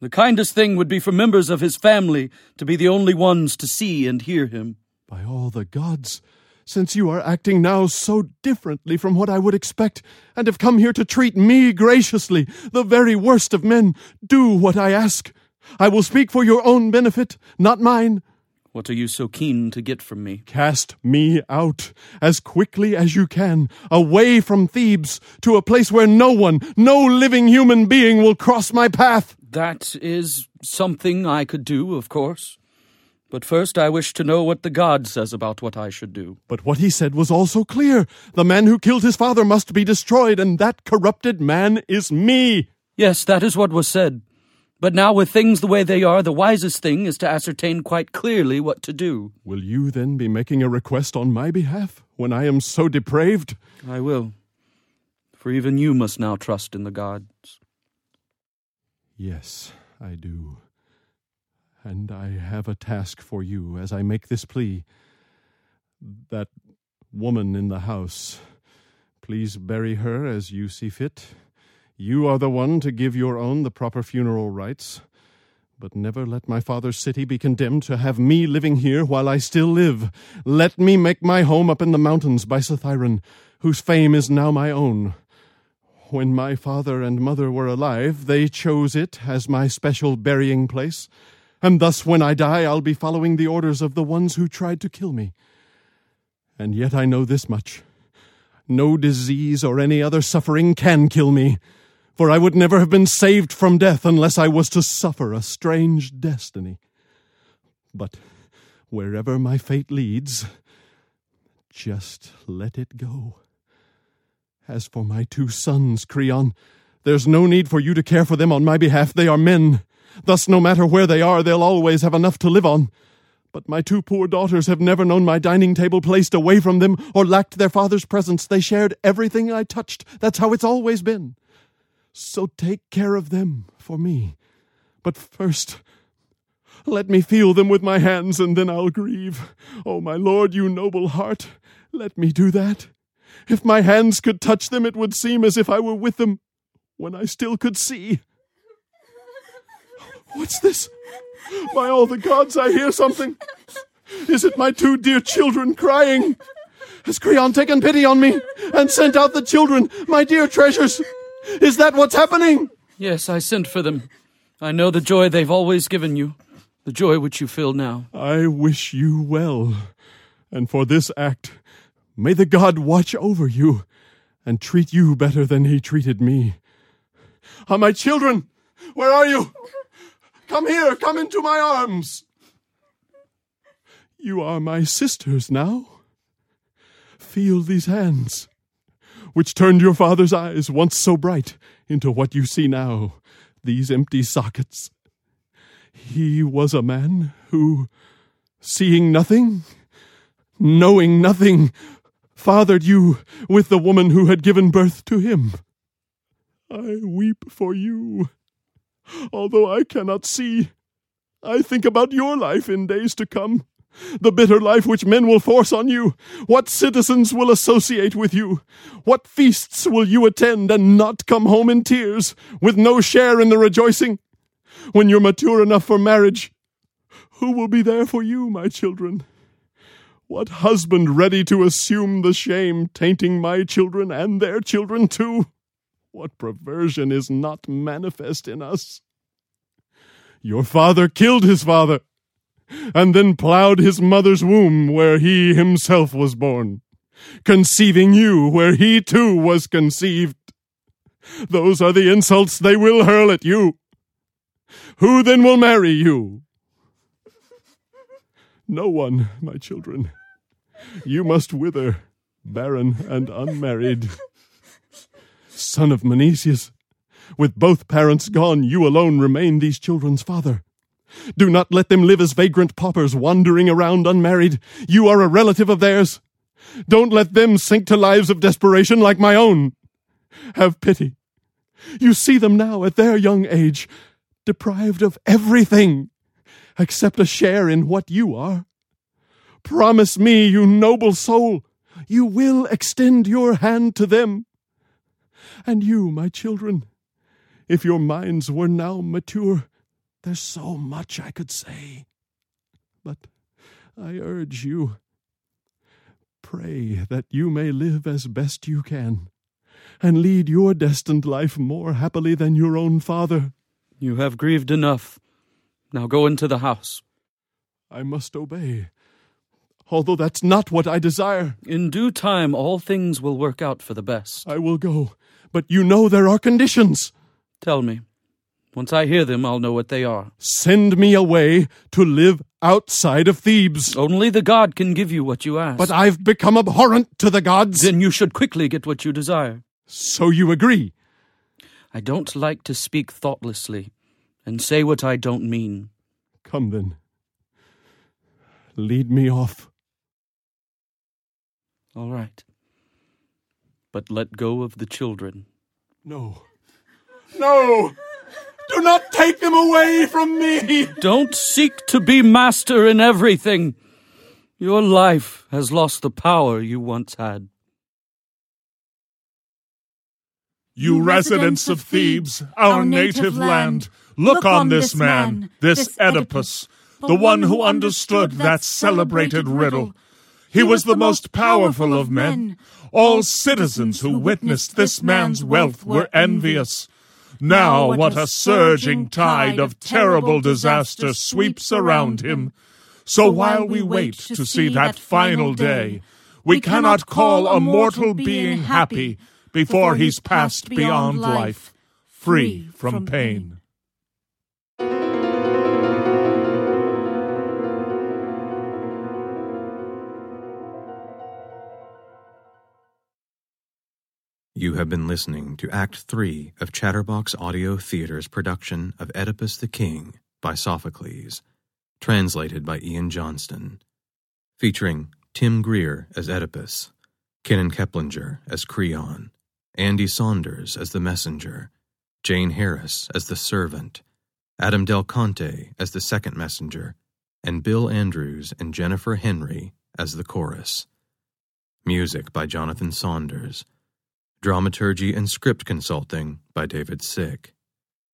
The kindest thing would be for members of his family to be the only ones to see and hear him. By all the gods, since you are acting now so differently from what I would expect, and have come here to treat me graciously, the very worst of men, do what I ask. I will speak for your own benefit, not mine. What are you so keen to get from me? Cast me out as quickly as you can, away from Thebes, to a place where no one, no living human being will cross my path. That is something I could do, of course. But first I wish to know what the god says about what I should do. But what he said was also clear. The man who killed his father must be destroyed, and that corrupted man is me. Yes, that is what was said. But now, with things the way they are, the wisest thing is to ascertain quite clearly what to do. Will you then be making a request on my behalf when I am so depraved? I will. For even you must now trust in the gods. Yes, I do. And I have a task for you as I make this plea. That woman in the house, please bury her as you see fit. You are the one to give your own the proper funeral rites. But never let my father's city be condemned to have me living here while I still live. Let me make my home up in the mountains by Cithaeron, whose fame is now my own. When my father and mother were alive, they chose it as my special burying place, and thus when I die, I'll be following the orders of the ones who tried to kill me. And yet I know this much. No disease or any other suffering can kill me for I would never have been saved from death unless I was to suffer a strange destiny. But wherever my fate leads, just let it go. As for my two sons, Creon, there's no need for you to care for them on my behalf. They are men. Thus, no matter where they are, they'll always have enough to live on. But my two poor daughters have never known my dining table placed away from them or lacked their father's presence. They shared everything I touched. That's how it's always been. So take care of them for me. But first, let me feel them with my hands, and then I'll grieve. Oh, my lord, you noble heart, let me do that. If my hands could touch them, it would seem as if I were with them when I still could see. What's this? By all the gods, I hear something. Is it my two dear children crying? Has Creon taken pity on me and sent out the children, my dear treasures? Is that what's happening? Yes, I sent for them. I know the joy they've always given you, the joy which you feel now. I wish you well. And for this act, may the god watch over you and treat you better than he treated me. Ah, my children, where are you? Come here, come into my arms. You are my sisters now. Feel these hands which turned your father's eyes, once so bright, into what you see now, these empty sockets. He was a man who, seeing nothing, knowing nothing, fathered you with the woman who had given birth to him. I weep for you. Although I cannot see, I think about your life in days to come, the bitter life which men will force on you. What citizens will associate with you? What feasts will you attend and not come home in tears, with no share in the rejoicing? When you're mature enough for marriage, who will be there for you, my children? What husband ready to assume the shame, tainting my children and their children too? What perversion is not manifest in us? Your father killed his father, and then plowed his mother's womb where he himself was born, conceiving you where he too was conceived. Those are the insults they will hurl at you. Who then will marry you? No one, my children. You must wither, barren and unmarried. Son of Menoeceus, with both parents gone, you alone remain these children's father. Do not let them live as vagrant paupers wandering around unmarried. You are a relative of theirs. Don't let them sink to lives of desperation like my own. Have pity. You see them now at their young age, deprived of everything except a share in what you are. Promise me, you noble soul, you will extend your hand to them. And you, my children, if your minds were now mature, there's so much I could say. But I urge you, pray that you may live as best you can, and lead your destined life more happily than your own father. You have grieved enough. Now go into the house. I must obey, although that's not what I desire. In due time, all things will work out for the best. I will go, but you know there are conditions. Tell me. Once I hear them, I'll know what they are. Send me away to live outside of Thebes. Only the god can give you what you ask. But I've become abhorrent to the gods. Then you should quickly get what you desire. So you agree? I don't like to speak thoughtlessly and say what I don't mean. Come then. Lead me off. All right. But let go of the children. No. No! Do not take them away from me! Don't seek to be master in everything. Your life has lost the power you once had. You residents of Thebes, our native land, look on this man, this Oedipus, the one who understood that celebrated riddle. He was the most powerful of men. All citizens who witnessed this man's wealth were envious. Now, what a surging tide of terrible disaster sweeps around him. So while we wait to see that final day, we cannot call a mortal being happy before he's passed beyond life, free from pain. You have been listening to Act 3 of Chatterbox Audio Theater's production of Oedipus the King by Sophocles, translated by Ian Johnston, featuring Tim Greer as Oedipus, Kenan Keplinger as Creon, Andy Saunders as the messenger, Jane Harris as the servant, Adam Del Conte as the second messenger, and Bill Andrews and Jennifer Henry as the chorus. Music by Jonathan Saunders. Dramaturgy and script consulting by David Sick.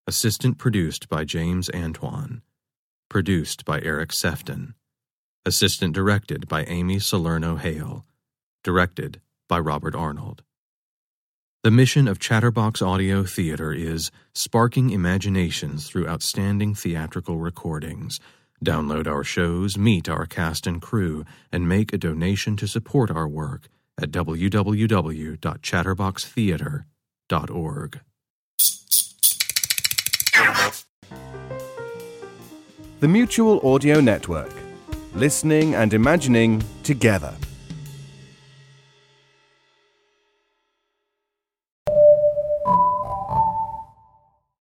Assistant produced by James Antoine. Produced by Eric Sefton. Assistant directed by Amy Salerno Hale. Directed by Robert Arnold. The mission of Chatterbox Audio Theater is sparking imaginations through outstanding theatrical recordings. Download our shows, meet our cast and crew, and make a donation to support our work at www.chatterboxtheater.org. The Mutual Audio Network. Listening and imagining together.